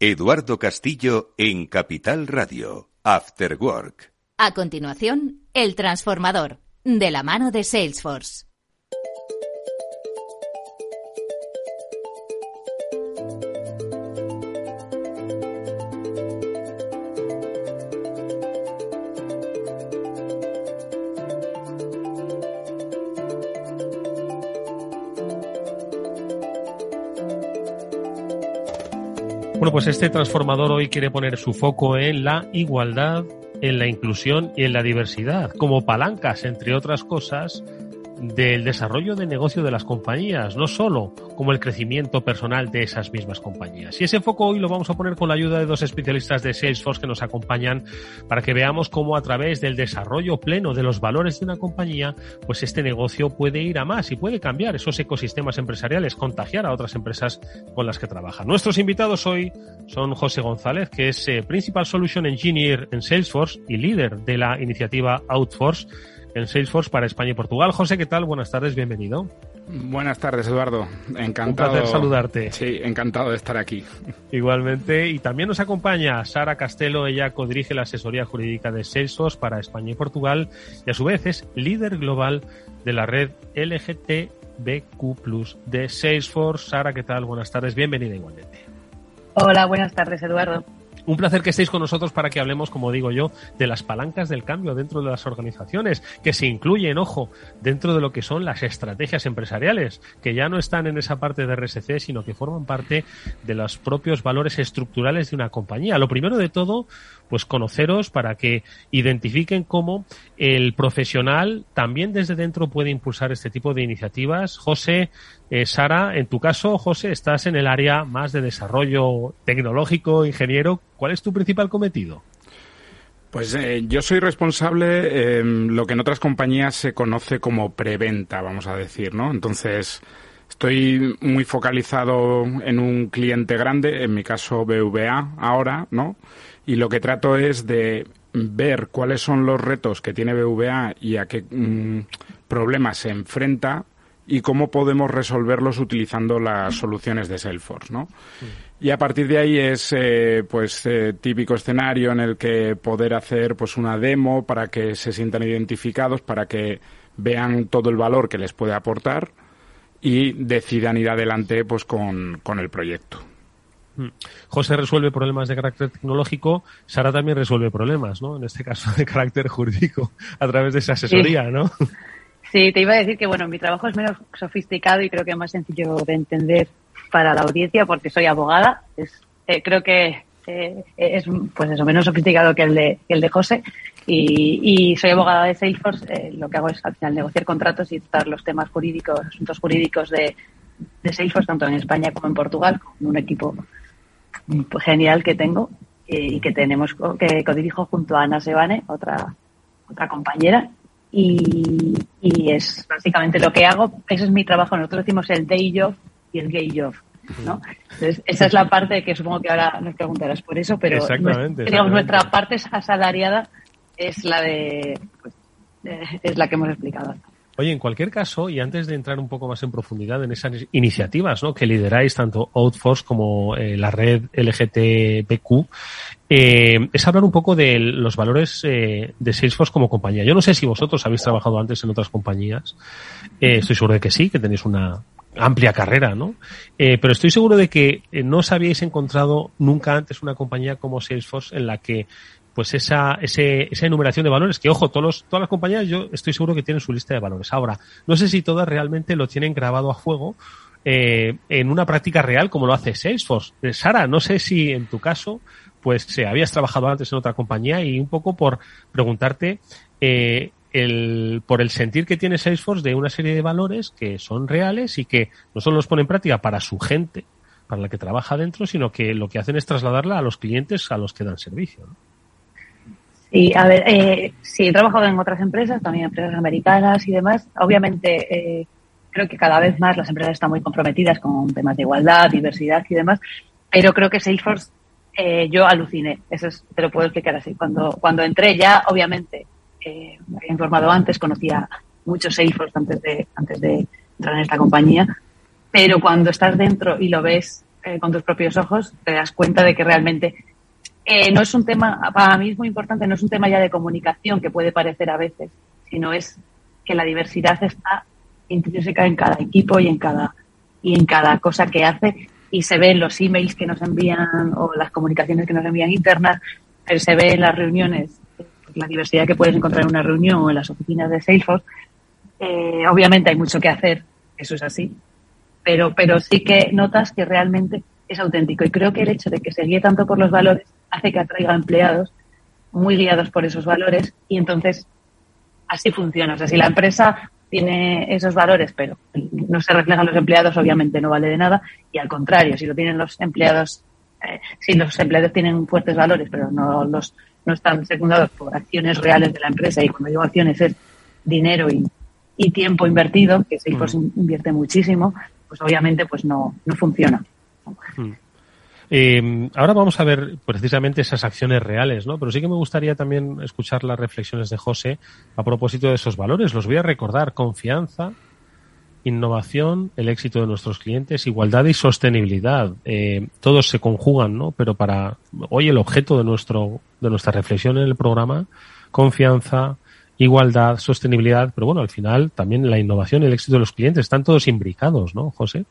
Eduardo Castillo en Capital Radio, After Work. A continuación, El Transformador, de la mano de Salesforce. Bueno, pues este transformador hoy quiere poner su foco en la igualdad, en la inclusión y en la diversidad, como palancas, entre otras cosas, del desarrollo de negocio de las compañías, no solo como el crecimiento personal de esas mismas compañías. Y ese foco hoy lo vamos a poner con la ayuda de dos especialistas de Salesforce que nos acompañan para que veamos cómo a través del desarrollo pleno de los valores de una compañía, pues este negocio puede ir a más y puede cambiar esos ecosistemas empresariales, contagiar a otras empresas con las que trabaja. Nuestros invitados hoy son José González, que es eh, Principal Solution Engineer en Salesforce y líder de la iniciativa Outforce en Salesforce para España y Portugal. José, ¿qué tal? Buenas tardes, bienvenido. Buenas tardes, Eduardo. Encantado. Un placer saludarte. Sí, encantado de estar aquí. Igualmente. Y también nos acompaña Sara Castelo. Ella codirige la asesoría jurídica de Salesforce para España y Portugal y a su vez es líder global de la red LGTBQ de Salesforce. Sara, ¿qué tal? Buenas tardes. Bienvenida igualmente. Hola, buenas tardes, Eduardo. Un placer que estéis con nosotros para que hablemos, como digo yo, de las palancas del cambio dentro de las organizaciones, que se incluyen, ojo, dentro de lo que son las estrategias empresariales, que ya no están en esa parte de RSC, sino que forman parte de los propios valores estructurales de una compañía. Lo primero de todo, pues conoceros para que identifiquen cómo el profesional también desde dentro puede impulsar este tipo de iniciativas. José, eh, Sara, en tu caso, José, estás en el área más de desarrollo tecnológico, ingeniero. ¿Cuál es tu principal cometido? Pues eh, yo soy responsable en lo que en otras compañías se conoce como preventa, vamos a decir, ¿no? Entonces, estoy muy focalizado en un cliente grande, en mi caso BVA ahora, ¿no? y lo que trato es de ver cuáles son los retos que tiene BVA y a qué mm, problemas se enfrenta y cómo podemos resolverlos utilizando las soluciones de Salesforce, ¿no? Y a partir de ahí es, eh, pues, eh, típico escenario en el que poder hacer, pues, una demo para que se sientan identificados, para que vean todo el valor que les puede aportar y decidan ir adelante, pues, con, con el proyecto. Mm. José resuelve problemas de carácter tecnológico, Sara también resuelve problemas, ¿no? En este caso de carácter jurídico, a través de esa asesoría, ¿no? Sí, te iba a decir que, bueno, mi trabajo es menos sofisticado y creo que más sencillo de entender para la audiencia porque soy abogada. Es, eh, creo que eh, es, pues eso, menos sofisticado que el de, el de José. Y, soy abogada de Salesforce. Eh, lo que hago es al final negociar contratos y tratar los temas jurídicos, asuntos jurídicos de, de Salesforce, tanto en España como en Portugal, con un equipo pues, genial que tengo y que tenemos que codirijo junto a Ana Sebane, otra otra compañera y, y, es básicamente lo que hago. Ese es mi trabajo. Nosotros decimos el day job y el gay job. ¿no? Entonces, esa es la parte que supongo que ahora nos preguntarás por eso, pero nuestra, nuestra parte asalariada es la de, pues, es la que hemos explicado. Oye, en cualquier caso, y antes de entrar un poco más en profundidad en esas iniciativas ¿no? que lideráis tanto Outforce como eh, la red LGTBQ, eh, es hablar un poco de los valores eh, de Salesforce como compañía. Yo no sé si vosotros habéis trabajado antes en otras compañías. Estoy seguro de que sí, que tenéis una amplia carrera, ¿no? Pero estoy seguro de que no os habíais encontrado nunca antes una compañía como Salesforce en la que pues esa, ese, esa enumeración de valores, que ojo, todos los, todas las compañías yo estoy seguro que tienen su lista de valores. Ahora, no sé si todas realmente lo tienen grabado a fuego eh, en una práctica real como lo hace Salesforce. Sara, no sé si en tu caso pues habías trabajado antes en otra compañía y un poco por preguntarte eh, el, por el sentir que tiene Salesforce de una serie de valores que son reales y que no solo los pone en práctica para su gente, para la que trabaja dentro, sino que lo que hacen es trasladarla a los clientes a los que dan servicio. ¿no? Sí, a ver, eh, sí, he trabajado en otras empresas, también empresas americanas y demás. Obviamente, eh, creo que cada vez más las empresas están muy comprometidas con temas de igualdad, diversidad y demás, pero creo que Salesforce eh, yo aluciné, eso es, te lo puedo explicar así. Cuando, cuando entré ya, obviamente, eh, me había informado antes, conocía muchos Salesforce antes de, antes de entrar en esta compañía, pero cuando estás dentro y lo ves eh, con tus propios ojos, te das cuenta de que realmente eh, no es un tema, para mí es muy importante, no es un tema ya de comunicación que puede parecer a veces, sino es que la diversidad está intrínseca en cada equipo y en cada, y en cada cosa que hace y se ve en los emails que nos envían o las comunicaciones que nos envían internas, pero se ve en las reuniones, la diversidad que puedes encontrar en una reunión o en las oficinas de Salesforce. Eh, obviamente hay mucho que hacer, eso es así, pero, pero sí que notas que realmente es auténtico y creo que el hecho de que se guíe tanto por los valores hace que atraiga empleados muy guiados por esos valores y entonces así funciona. O sea, si la empresa tiene esos valores, pero no se reflejan los empleados, obviamente no vale de nada. Y al contrario, si lo tienen los empleados, eh, si los empleados tienen fuertes valores, pero no los no están secundados por acciones reales de la empresa, y cuando digo acciones es dinero y, y tiempo invertido, que Salesforce mm. invierte muchísimo, pues obviamente pues no, no funciona. Mm. Eh, ahora vamos a ver precisamente esas acciones reales, ¿no? Pero sí que me gustaría también escuchar las reflexiones de José a propósito de esos valores. Los voy a recordar. Confianza, innovación, el éxito de nuestros clientes, igualdad y sostenibilidad. Eh, todos se conjugan, ¿no? Pero para hoy el objeto de nuestro de nuestra reflexión en el programa, confianza, igualdad, sostenibilidad, pero bueno, al final también la innovación y el éxito de los clientes están todos imbricados, ¿no, José?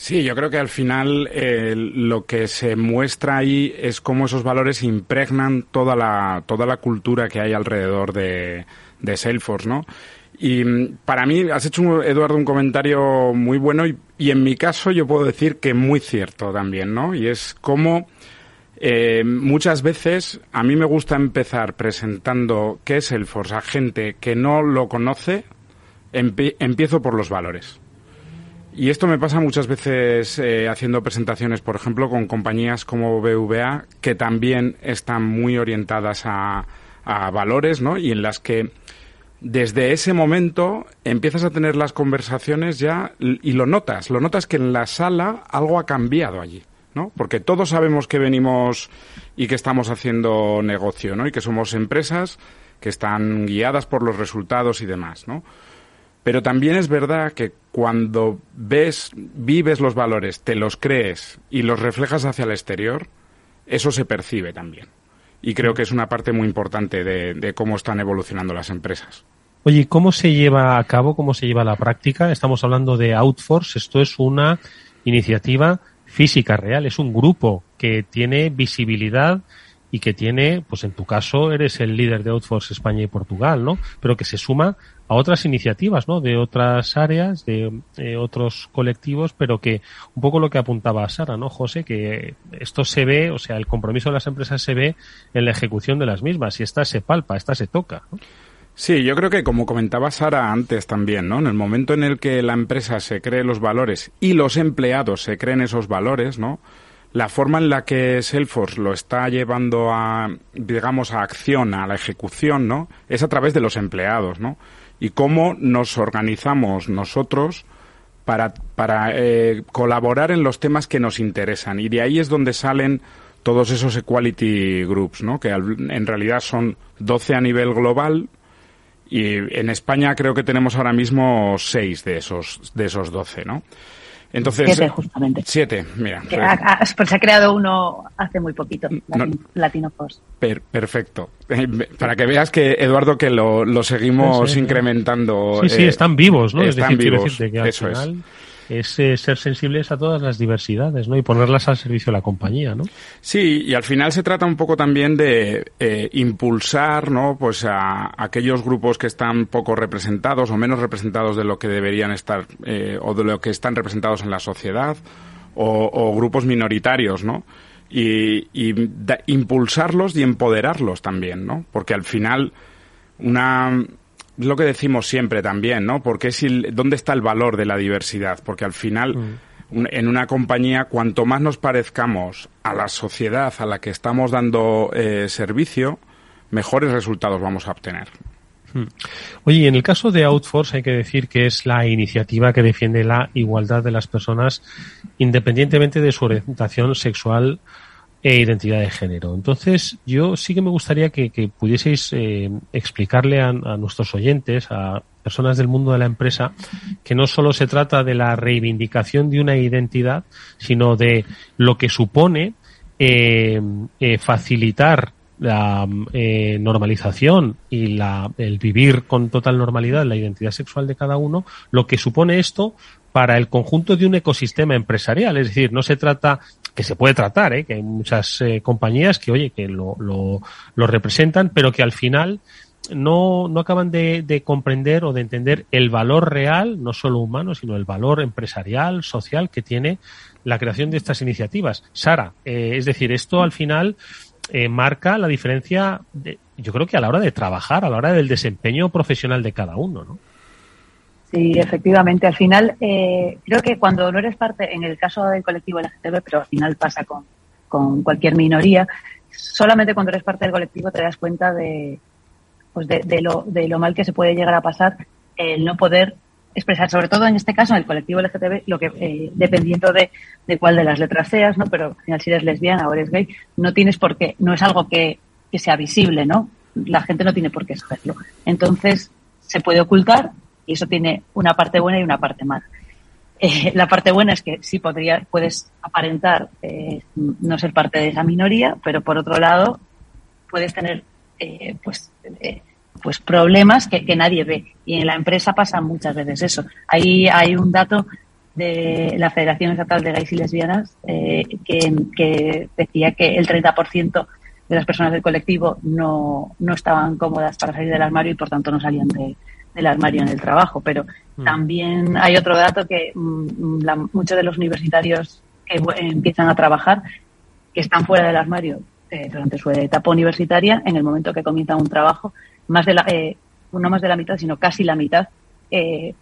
Sí, yo creo que al final eh, lo que se muestra ahí es cómo esos valores impregnan toda la, toda la cultura que hay alrededor de, Salesforce, ¿no? Y mm, para mí has hecho, Eduardo, un comentario muy bueno y, y, en mi caso yo puedo decir que muy cierto también, ¿no? Y es cómo eh, muchas veces a mí me gusta empezar presentando qué es Salesforce a gente que no lo conoce, empiezo por los valores. Y esto me pasa muchas veces eh, haciendo presentaciones, por ejemplo, con compañías como BVA, que también están muy orientadas a, a valores, ¿no? Y en las que desde ese momento empiezas a tener las conversaciones ya y lo notas, lo notas que en la sala algo ha cambiado allí. ¿no? Porque todos sabemos que venimos y que estamos haciendo negocio, ¿no? Y que somos empresas que están guiadas por los resultados y demás, ¿no? Pero también es verdad que cuando ves, vives los valores, te los crees y los reflejas hacia el exterior, eso se percibe también. Y creo que es una parte muy importante de, cómo están evolucionando las empresas. Oye, ¿cómo se lleva a cabo, cómo se lleva a la práctica? Estamos hablando de Outforce. Esto es una iniciativa física real, es un grupo que tiene visibilidad y que tiene, pues en tu caso eres el líder de Outforce España y Portugal, ¿no? Pero que se suma a otras iniciativas, ¿no? De otras áreas, de eh, otros colectivos, pero que un poco lo que apuntaba Sara, ¿no, José? Que esto se ve, o sea, el compromiso de las empresas se ve en la ejecución de las mismas y esta se palpa, esta se toca. Sí, yo creo que como comentaba Sara antes también, ¿no? En el momento en el que la empresa se cree los valores y los empleados se creen esos valores, ¿no? La forma en la que Salesforce lo está llevando a, digamos, a acción, a la ejecución, ¿no? Es a través de los empleados, ¿no? Y cómo nos organizamos nosotros para, para eh, colaborar en los temas que nos interesan. Y de ahí es donde salen todos esos equality groups, ¿no? Que en realidad son 12 a nivel global y en España creo que tenemos ahora mismo 6 de esos, de esos 12, ¿no? Entonces, siete, justamente. Siete, mira. pues se ha creado uno hace muy poquito, Latino Force. perfecto. Eh, para que veas que, Eduardo, que lo, lo seguimos incrementando. Sí, sí, eh, están vivos, ¿no? Están es decir, vivos. que al Eso final... es es eh, ser sensibles a todas las diversidades, ¿no? Y ponerlas al servicio de la compañía, ¿no? Sí, y al final se trata un poco también de eh, impulsar, ¿no? Pues a, aquellos grupos que están poco representados o menos representados de lo que deberían estar eh, o de lo que están representados en la sociedad o, grupos minoritarios, ¿no? Y, impulsarlos y empoderarlos también, ¿no? Porque al final una lo que decimos siempre también, ¿no? Porque es ¿dónde está el valor de la diversidad? Porque al final, mm. en una compañía, cuanto más nos parezcamos a la sociedad a la que estamos dando eh, servicio, mejores resultados vamos a obtener. Mm. Oye, en el caso de Outforce hay que decir que es la iniciativa que defiende la igualdad de las personas independientemente de su orientación sexual e identidad de género. Entonces, yo sí que me gustaría que, pudieseis eh, explicarle a, nuestros oyentes, a personas del mundo de la empresa, que no solo se trata de la reivindicación de una identidad, sino de lo que supone eh, eh, facilitar la normalización y la, el vivir con total normalidad la identidad sexual de cada uno, lo que supone esto para el conjunto de un ecosistema empresarial. Es decir, no se trata que se puede tratar, ¿eh? que hay muchas eh, compañías que, oye, que lo, lo, representan, pero que al final no, no acaban de, de, comprender o de entender el valor real, no solo humano, sino el valor empresarial, social que tiene la creación de estas iniciativas. Sara, eh, es decir, esto al final eh, marca la diferencia, de, yo creo que a la hora de trabajar, a la hora del desempeño profesional de cada uno, ¿no? Sí, efectivamente. Al final, eh, creo que cuando no eres parte, en el caso del colectivo LGTB, pero al final pasa con, con cualquier minoría, solamente cuando eres parte del colectivo te das cuenta de, pues de, lo, de lo mal que se puede llegar a pasar el no poder expresar, sobre todo en este caso, en el colectivo LGTB, lo que, eh, dependiendo de, de cuál de las letras seas, ¿no? Pero al final si eres lesbiana o eres gay, no tienes por qué, no es algo que, que sea visible, ¿no? La gente no tiene por qué saberlo. Entonces, se puede ocultar y eso tiene una parte buena y una parte mala. Eh, la parte buena es que sí podría, puedes aparentar eh, no ser parte de esa minoría, pero por otro lado puedes tener eh, pues, pues problemas que, nadie ve. Y en la empresa pasa muchas veces eso. Ahí hay un dato de la Federación Estatal de Gays y Lesbianas que, que, decía que el 30% de las personas del colectivo no, no estaban cómodas para salir del armario y por tanto no salían de, del armario en el trabajo. Pero mm. también hay otro dato que mm, muchos de los universitarios que empiezan a trabajar, que están fuera del armario eh, durante su etapa universitaria, en el momento que comienzan un trabajo, más de la, eh, no más de la mitad, sino casi la mitad, eh,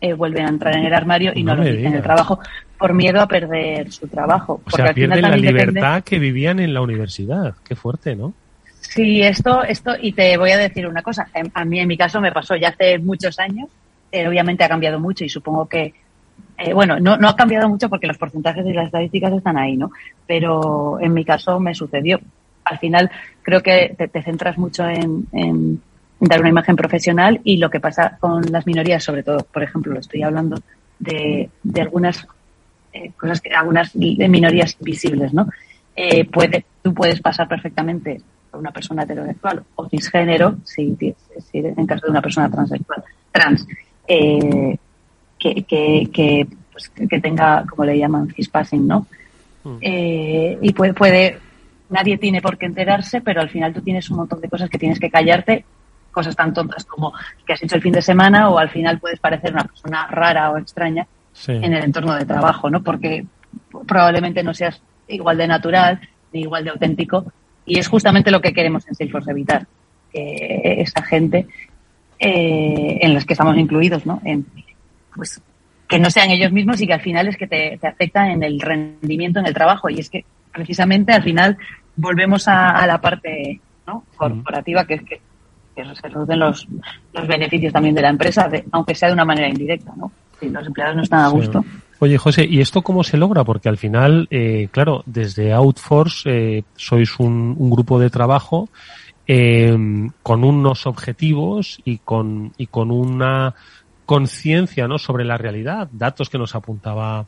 eh vuelven a entrar en el armario y no, lo dicen en el trabajo por miedo a perder su trabajo. O sea, pierden la libertad que vivían en la universidad. Qué fuerte, ¿no? Sí, esto, esto, y te voy a decir una cosa. A mí, en mi caso, me pasó ya hace muchos años. Eh, obviamente ha cambiado mucho y supongo que Eh, bueno, no, no ha cambiado mucho porque los porcentajes y las estadísticas están ahí, ¿no? Pero en mi caso me sucedió. Al final creo que te, centras mucho en, dar una imagen profesional y lo que pasa con las minorías, sobre todo, por ejemplo, lo estoy hablando de, de algunas eh, cosas que algunas de minorías visibles, ¿no? Eh, puede, tú puedes pasar perfectamente una persona heterosexual o cisgénero, si, si en caso de una persona transexual, trans, eh, que, que, que, pues, que, tenga, como le llaman, cispassing, ¿no? Mm. Eh, y puede, puede, nadie tiene por qué enterarse, pero al final tú tienes un montón de cosas que tienes que callarte, cosas tan tontas como que has hecho el fin de semana o al final puedes parecer una persona rara o extraña en el entorno de trabajo, ¿no? Porque probablemente no seas igual de natural ni igual de auténtico y es justamente lo que queremos en Salesforce evitar, que esa gente eh, en las que estamos incluidos, ¿no? En, pues que no sean ellos mismos y que al final es que te, te afecta en el rendimiento en el trabajo y es que precisamente al final volvemos a, la parte ¿no? corporativa que es que, se reducen los, los beneficios también de la empresa, aunque sea de una manera indirecta, ¿no? Si los empleados no están a gusto. Oye, José, ¿y esto cómo se logra? Porque al final, eh, claro, desde Outforce eh, sois un, grupo de trabajo eh, con unos objetivos y con, y con una conciencia ¿no? sobre la realidad, datos que nos apuntaba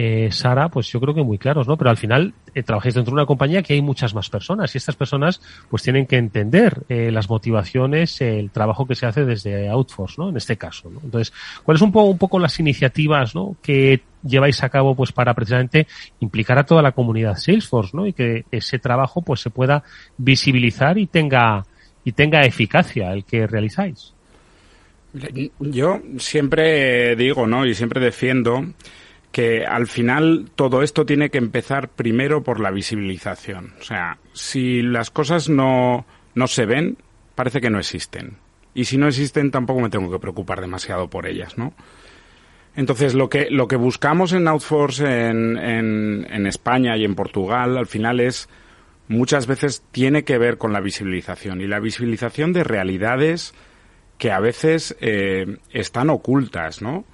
eh, Sara, pues yo creo que muy claros, ¿no? Pero al final eh, trabajáis dentro de una compañía que hay muchas más personas y estas personas pues tienen que entender eh, las motivaciones, el trabajo que se hace desde Outforce, ¿no? En este caso, ¿no? Entonces, ¿cuáles son un poco, un poco las iniciativas, ¿no? Que lleváis a cabo pues para precisamente implicar a toda la comunidad Salesforce, ¿no? Y que ese trabajo pues se pueda visibilizar y tenga y tenga eficacia el que realizáis. Yo siempre digo, ¿no? Y siempre defiendo que al final todo esto tiene que empezar primero por la visibilización. O sea, si las cosas no, no se ven, parece que no existen. Y si no existen, tampoco me tengo que preocupar demasiado por ellas, ¿no? Entonces, lo que, lo que buscamos en Outforce en, en, España y en Portugal, al final es, muchas veces tiene que ver con la visibilización. Y la visibilización de realidades que a veces eh, están ocultas, ¿no?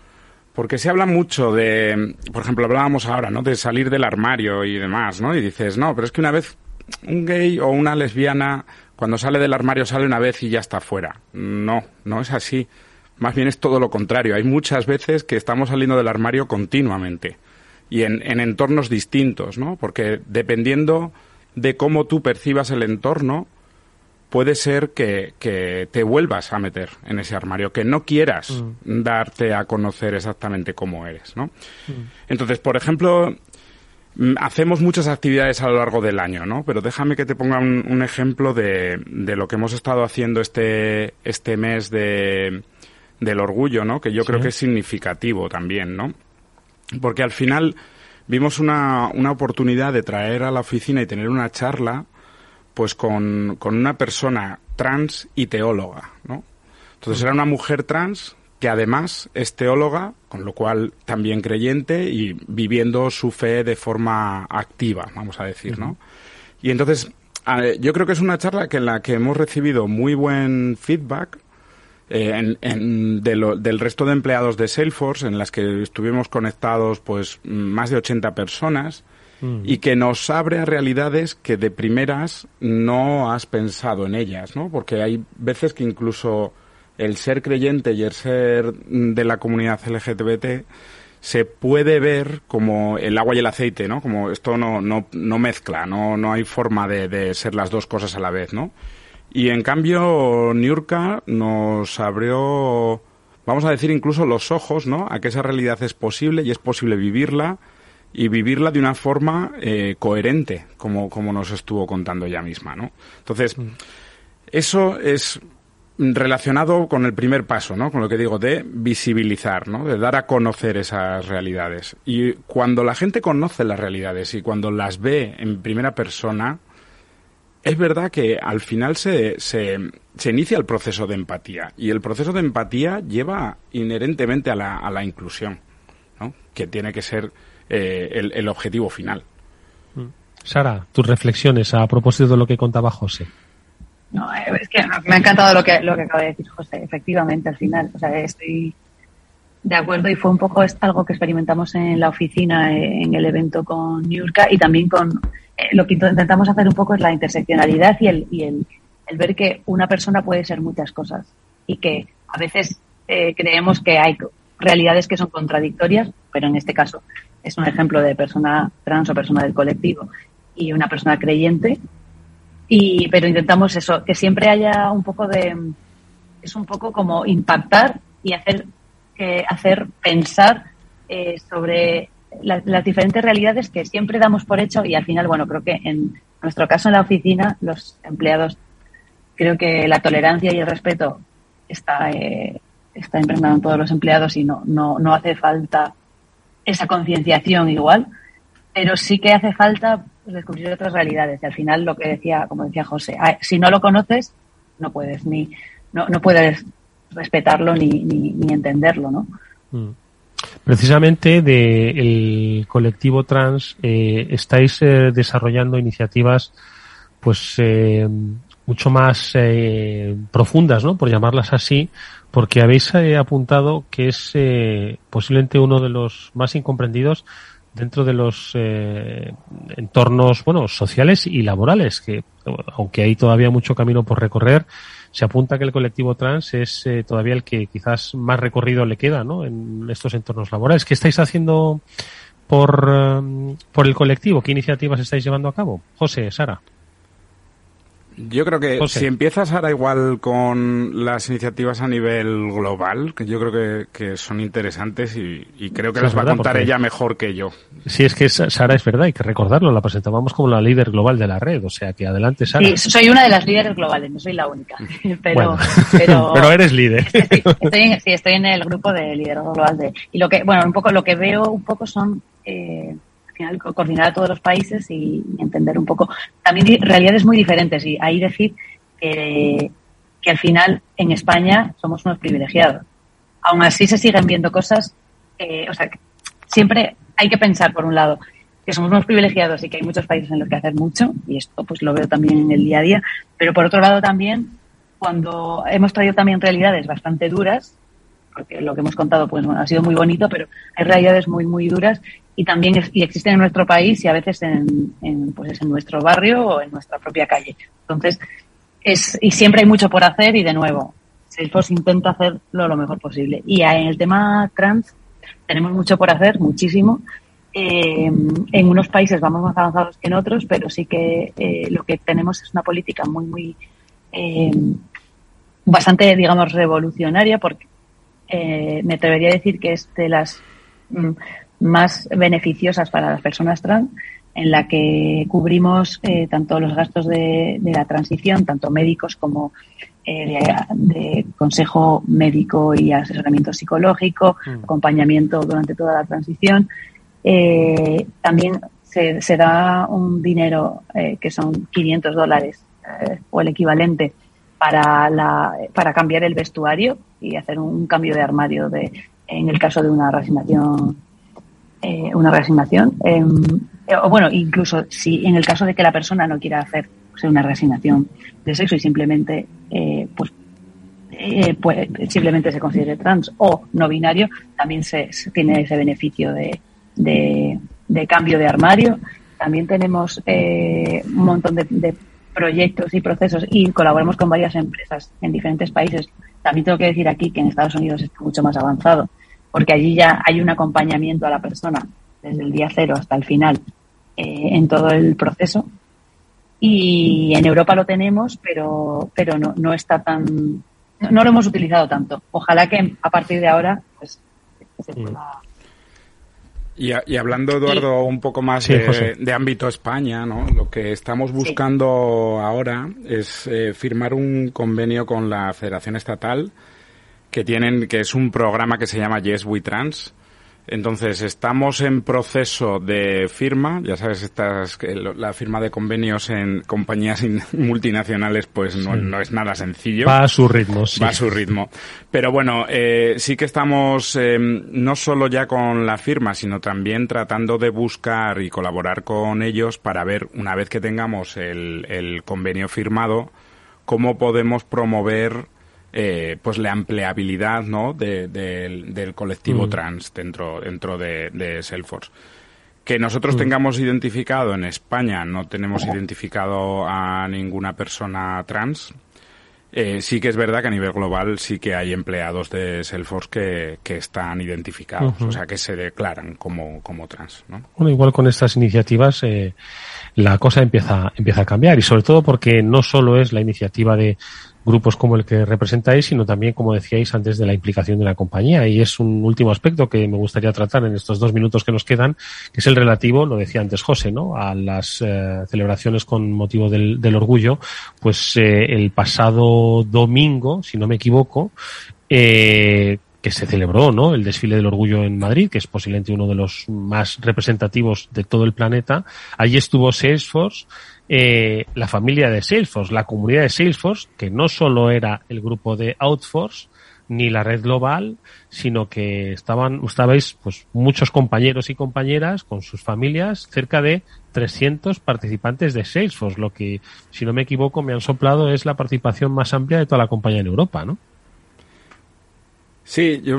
Porque se habla mucho de, por ejemplo, hablábamos ahora, ¿no? De salir del armario y demás, ¿no? Y dices, no, pero es que una vez un gay o una lesbiana, cuando sale del armario sale una vez y ya está fuera. No, no es así. Más bien es todo lo contrario. Hay muchas veces que estamos saliendo del armario continuamente y en, en entornos distintos, ¿no? Porque dependiendo de cómo tú percibas el entorno, puede ser que, te vuelvas a meter en ese armario, que no quieras mm. darte a conocer exactamente cómo eres, ¿no? Mm. Entonces, por ejemplo, mm, hacemos muchas actividades a lo largo del año, ¿no? Pero déjame que te ponga un, ejemplo de, lo que hemos estado haciendo este, este mes de, del orgullo, ¿no? Que yo creo que es significativo también, ¿no? Porque al final vimos una, una oportunidad de traer a la oficina y tener una charla pues con, con una persona trans y teóloga, ¿no? Entonces era una mujer trans que además es teóloga, con lo cual también creyente y viviendo su fe de forma activa, vamos a decir, ¿no? Y entonces yo creo que es una charla que en la que hemos recibido muy buen feedback eh, en, del resto de empleados de Salesforce, en las que estuvimos conectados pues más de 80 personas Mm. y que nos abre a realidades que de primeras no has pensado en ellas, ¿no? Porque hay veces que incluso el ser creyente y el ser de la comunidad LGBT se puede ver como el agua y el aceite, ¿no? Como esto no, no, no mezcla, no, no hay forma de, de ser las dos cosas a la vez, ¿no? Y en cambio, Niurka nos abrió, vamos a decir, incluso los ojos, ¿no? A que esa realidad es posible y es posible vivirla y vivirla de una forma eh, coherente, como, como nos estuvo contando ella misma, ¿no? Entonces, mm. eso es relacionado con el primer paso, ¿no? Con lo que digo de visibilizar, ¿no? De dar a conocer esas realidades. Y cuando la gente conoce las realidades y cuando las ve en primera persona, es verdad que al final se, se, se inicia el proceso de empatía. Y el proceso de empatía lleva inherentemente a la, a la inclusión, ¿no? Que tiene que ser eh, el, objetivo final. Sara, tus reflexiones a propósito de lo que contaba José. No, eh, es que me ha encantado lo que, lo que acaba de decir José, efectivamente, al final. O sea, estoy De acuerdo, y fue un poco algo que experimentamos en la oficina, en el evento con Niurka y también con eh, lo que intentamos hacer un poco es la interseccionalidad y el, y el, el ver que una persona puede ser muchas cosas y que a veces eh, creemos que hay realidades que son contradictorias, pero en este caso es un ejemplo de persona trans o persona del colectivo y una persona creyente. Y, pero intentamos eso, que siempre haya un poco de, es un poco como impactar y hacer, que, hacer pensar eh, sobre las diferentes realidades que siempre damos por hecho y al final, bueno, creo que en nuestro caso en la oficina, los empleados, creo que la tolerancia y el respeto está, eh, está impregnado en todos los empleados y no, no, no hace falta esa concienciación igual, pero sí que hace falta descubrir otras realidades. Y al final lo que decía, como decía José, ah, si no lo conoces, no puedes ni, no, no puedes respetarlo ni, ni, ni entenderlo, ¿no? Mm. Precisamente del colectivo trans eh, estáis eh, desarrollando iniciativas pues eh, mucho más eh, profundas, ¿no? Por llamarlas así, porque habéis eh, apuntado que es eh, posiblemente uno de los más incomprendidos dentro de los eh, entornos, bueno, sociales y laborales, que aunque hay todavía mucho camino por recorrer, se apunta que el colectivo trans es eh, todavía el que quizás más recorrido le queda, ¿no? En estos entornos laborales. ¿Qué estáis haciendo por, eh, por el colectivo? ¿Qué iniciativas estáis llevando a cabo? José, Sara. Yo creo que si empiezas ahora igual con las iniciativas a nivel global, que yo creo que, que son interesantes y, y creo que Sí, las va a contar porque- ella mejor que yo. Sí, es que Sa- Sara es verdad, hay que recordarlo, la presentábamos como la líder global de la red, o sea que adelante Sara. Sí, soy una de las líderes globales, no soy la única. Pero, Bueno, pero, pero eres líder. estoy en, sí, estoy en el grupo de liderazgo global de, y lo que, bueno, un poco lo que veo un poco son, eh, final, co- coordinar a todos los países y, entender un poco también realidades muy diferentes y ahí decir que, que al final en España somos unos privilegiados. Aún así se siguen viendo cosas, eh, o sea, siempre hay que pensar por un lado que somos unos privilegiados y que hay muchos países en los que hacer mucho y esto pues lo veo también en el día a día, pero por otro lado también cuando hemos traído también realidades bastante duras, porque lo que hemos contado pues bueno, ha sido muy bonito, pero hay realidades muy muy duras y también es- y existen en nuestro país y a veces en, en, pues es en nuestro barrio o en nuestra propia calle. Entonces, es, y siempre hay mucho por hacer y de nuevo, Salesforce intenta hacerlo lo mejor posible. Y en el tema trans tenemos mucho por hacer, muchísimo. Eh, en unos países vamos más avanzados que en otros, pero sí que eh, lo que tenemos es una política muy, muy, eh, bastante, digamos, revolucionaria, porque eh, me atrevería a decir que es de las mm, más beneficiosas para las personas trans, en la que cubrimos eh, tanto los gastos de, de la transición, tanto médicos como eh, de, de consejo médico y asesoramiento psicológico, Mm. acompañamiento durante toda la transición. También se, se da un dinero que son 500 dólares o el equivalente para, la, para cambiar el vestuario y hacer un cambio de armario de, en el caso de una reasignación. eh, una reasignación. eh, o bueno, incluso si en el caso de que la persona no quiera hacer una reasignación de sexo y simplemente eh, pues eh, pues, simplemente se considere trans o no binario, también se, se tiene ese beneficio de, de, de cambio de armario. También tenemos eh, un montón de, de proyectos y procesos y colaboramos con varias empresas en diferentes países. También tengo que decir aquí que en Estados Unidos está mucho más avanzado, porque allí ya hay un acompañamiento a la persona desde el día cero hasta el final eh, en todo el proceso. Y en Europa lo tenemos, pero, pero no, no está tan, no, lo hemos utilizado tanto. Ojalá que a partir de ahora, pues, se pueda Y, a- y hablando, Eduardo, un poco más Sí, de, José. de ámbito España, ¿no? Lo que estamos buscando ahora es eh, firmar un convenio con la Federación Estatal que tienen, que es un programa que se llama Yes We Trans. Entonces, estamos en proceso de firma, ya sabes, estas, la firma de convenios en compañías in- multinacionales, pues no, Sí. no es nada sencillo. Va a su ritmo, sí. Va a su ritmo. Pero bueno, eh, sí que estamos eh, no solo ya con la firma, sino también tratando de buscar y colaborar con ellos para ver, una vez que tengamos el, el convenio firmado, cómo podemos promover eh, pues la empleabilidad ¿no? del colectivo mm. trans dentro, dentro de, Salesforce. Que nosotros mm. tengamos identificado en España, no tenemos identificado a ninguna persona trans. Eh, sí que es verdad que a nivel global sí que hay empleados de Salesforce que, que están identificados, o sea, que se declaran como, como trans. ¿no? Bueno, igual con estas iniciativas eh, la cosa empieza, empieza a cambiar y sobre todo porque no solo es la iniciativa de grupos como el que representáis, sino también, como decíais antes, de la implicación de la compañía. Y es un último aspecto que me gustaría tratar en estos dos minutos que nos quedan, que es el relativo, lo decía antes José, ¿no? A las eh, celebraciones con motivo del, del orgullo. Pues eh, el pasado domingo, si no me equivoco, eh, que se celebró, ¿no? El desfile del orgullo en Madrid, que es posiblemente uno de los más representativos de todo el planeta. Allí estuvo Salesforce, eh, la familia de Salesforce, la comunidad de Salesforce, que no solo era el grupo de Outforce, ni la red global, sino que estaban, estabais, pues, muchos compañeros y compañeras con sus familias, cerca de 300 participantes de Salesforce, lo que, si no me equivoco, me han soplado es la participación más amplia de toda la compañía en Europa, ¿no? Sí, yo,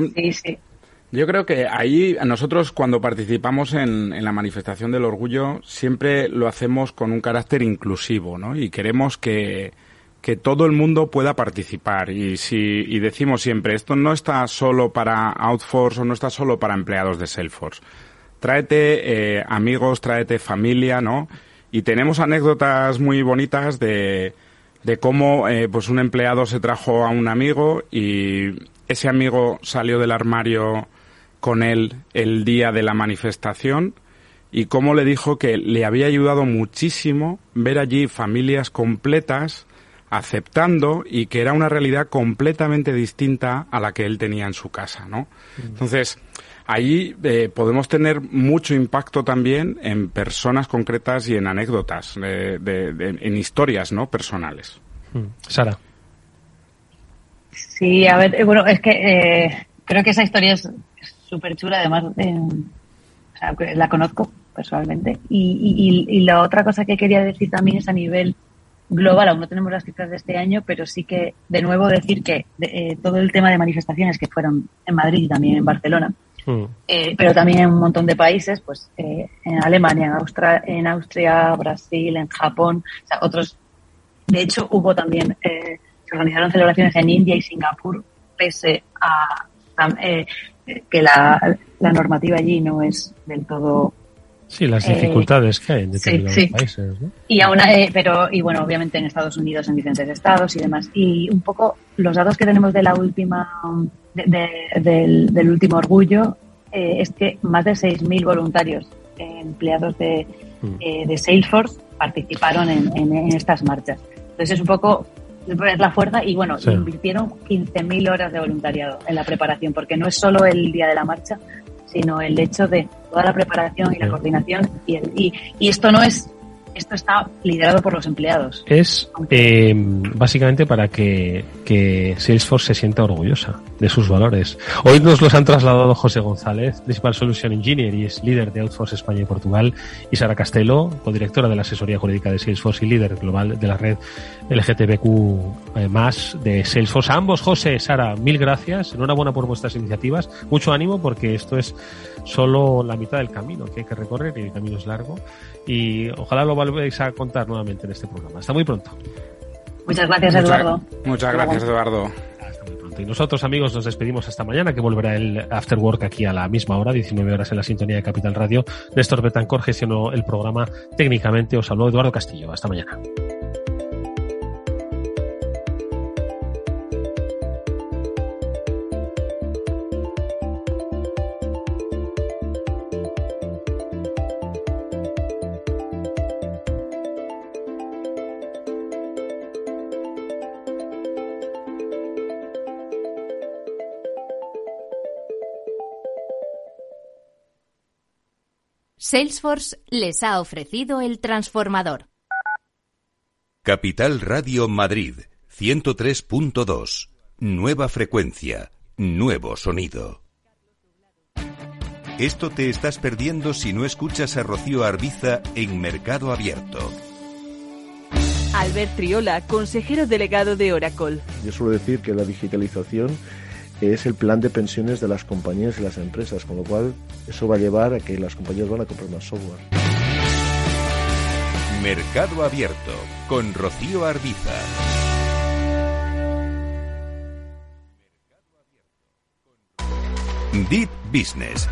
yo creo que ahí nosotros cuando participamos en, la manifestación del orgullo siempre lo hacemos con un carácter inclusivo, ¿no? Y queremos que, que todo el mundo pueda participar. Y si y decimos siempre, esto no está solo para Outforce o no está solo para empleados de Salesforce. Tráete eh, amigos, tráete familia, ¿no? Y tenemos anécdotas muy bonitas de, de cómo eh, pues un empleado se trajo a un amigo y ese amigo salió del armario con él el día de la manifestación y cómo le dijo que le había ayudado muchísimo ver allí familias completas aceptando y que era una realidad completamente distinta a la que él tenía en su casa, ¿no? Mm. Entonces, ahí eh, podemos tener mucho impacto también en personas concretas y en anécdotas, eh, en historias, ¿no? Personales. Mm. Sara. Sí, a ver, eh, bueno, es que eh, creo que esa historia es súper chula, además, eh, la conozco personalmente. Y, y, la otra cosa que quería decir también es a nivel global, aún no tenemos las cifras de este año, pero sí que, de nuevo, decir que todo el tema de manifestaciones que fueron en Madrid y también en Barcelona, mm. pero también en un montón de países, pues en Alemania, en, Austria, en Austria, Brasil, en Japón, o sea, otros. De hecho, hubo también se organizaron celebraciones en India y Singapur, pese a eh, que la, normativa allí no es del todo Sí, las dificultades que hay en determinados países. Y aún, eh, pero, y bueno, obviamente en Estados Unidos, en diferentes estados y demás. Y un poco los datos que tenemos de la última, del, último orgullo, eh, es que más de 6.000 voluntarios empleados de, mm. de Salesforce participaron en, en, estas marchas. Entonces es un poco es la fuerza y bueno, invirtieron 15.000 horas de voluntariado en la preparación, porque no es solo el día de la marcha, sino el hecho de toda la preparación y la coordinación y, y, y esto no es esto está liderado por los empleados. Es eh, básicamente para que, que, Salesforce se sienta orgullosa de sus valores. Hoy nos los han trasladado José González, Principal Solution Engineer y es líder de Outforce España y Portugal, y Sara Castelo, codirectora de la asesoría jurídica de Salesforce y líder global de la red LGTBQ eh, más de Salesforce. ambos, José, Sara, mil gracias. Enhorabuena por vuestras iniciativas. Mucho ánimo porque esto es solo la mitad del camino que hay que recorrer y el camino es largo y ojalá lo volvéis a contar nuevamente en este programa. Hasta muy pronto. Muchas gracias, Eduardo. Muchas gracias, Eduardo. Hasta muy pronto. Y nosotros, amigos, nos despedimos hasta mañana, que volverá el After Work aquí a la misma hora, 19 horas en la sintonía de Capital Radio. Néstor Betancor gestionó el programa técnicamente. Os habló Eduardo Castillo. Hasta mañana. Salesforce les ha ofrecido el transformador. Capital Radio Madrid 103.2. Nueva frecuencia, nuevo sonido. Esto te estás perdiendo si no escuchas a Rocío Arbiza en Mercado Abierto. Albert Triola, consejero delegado de Oracle. Yo suelo decir que la digitalización es el plan de pensiones de las compañías y las empresas, con lo cual eso va a llevar a que las compañías van a comprar más software. Mercado Abierto con Rocío Arbiza. Deep Business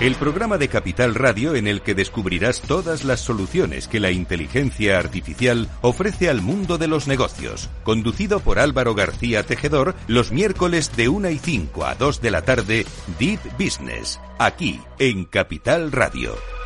el programa de Capital Radio en el que descubrirás todas las soluciones que la inteligencia artificial ofrece al mundo de los negocios. Conducido por Álvaro García Tejedor, los miércoles de 1 y 5 a 2 de la tarde, Deep Business, aquí en Capital Radio.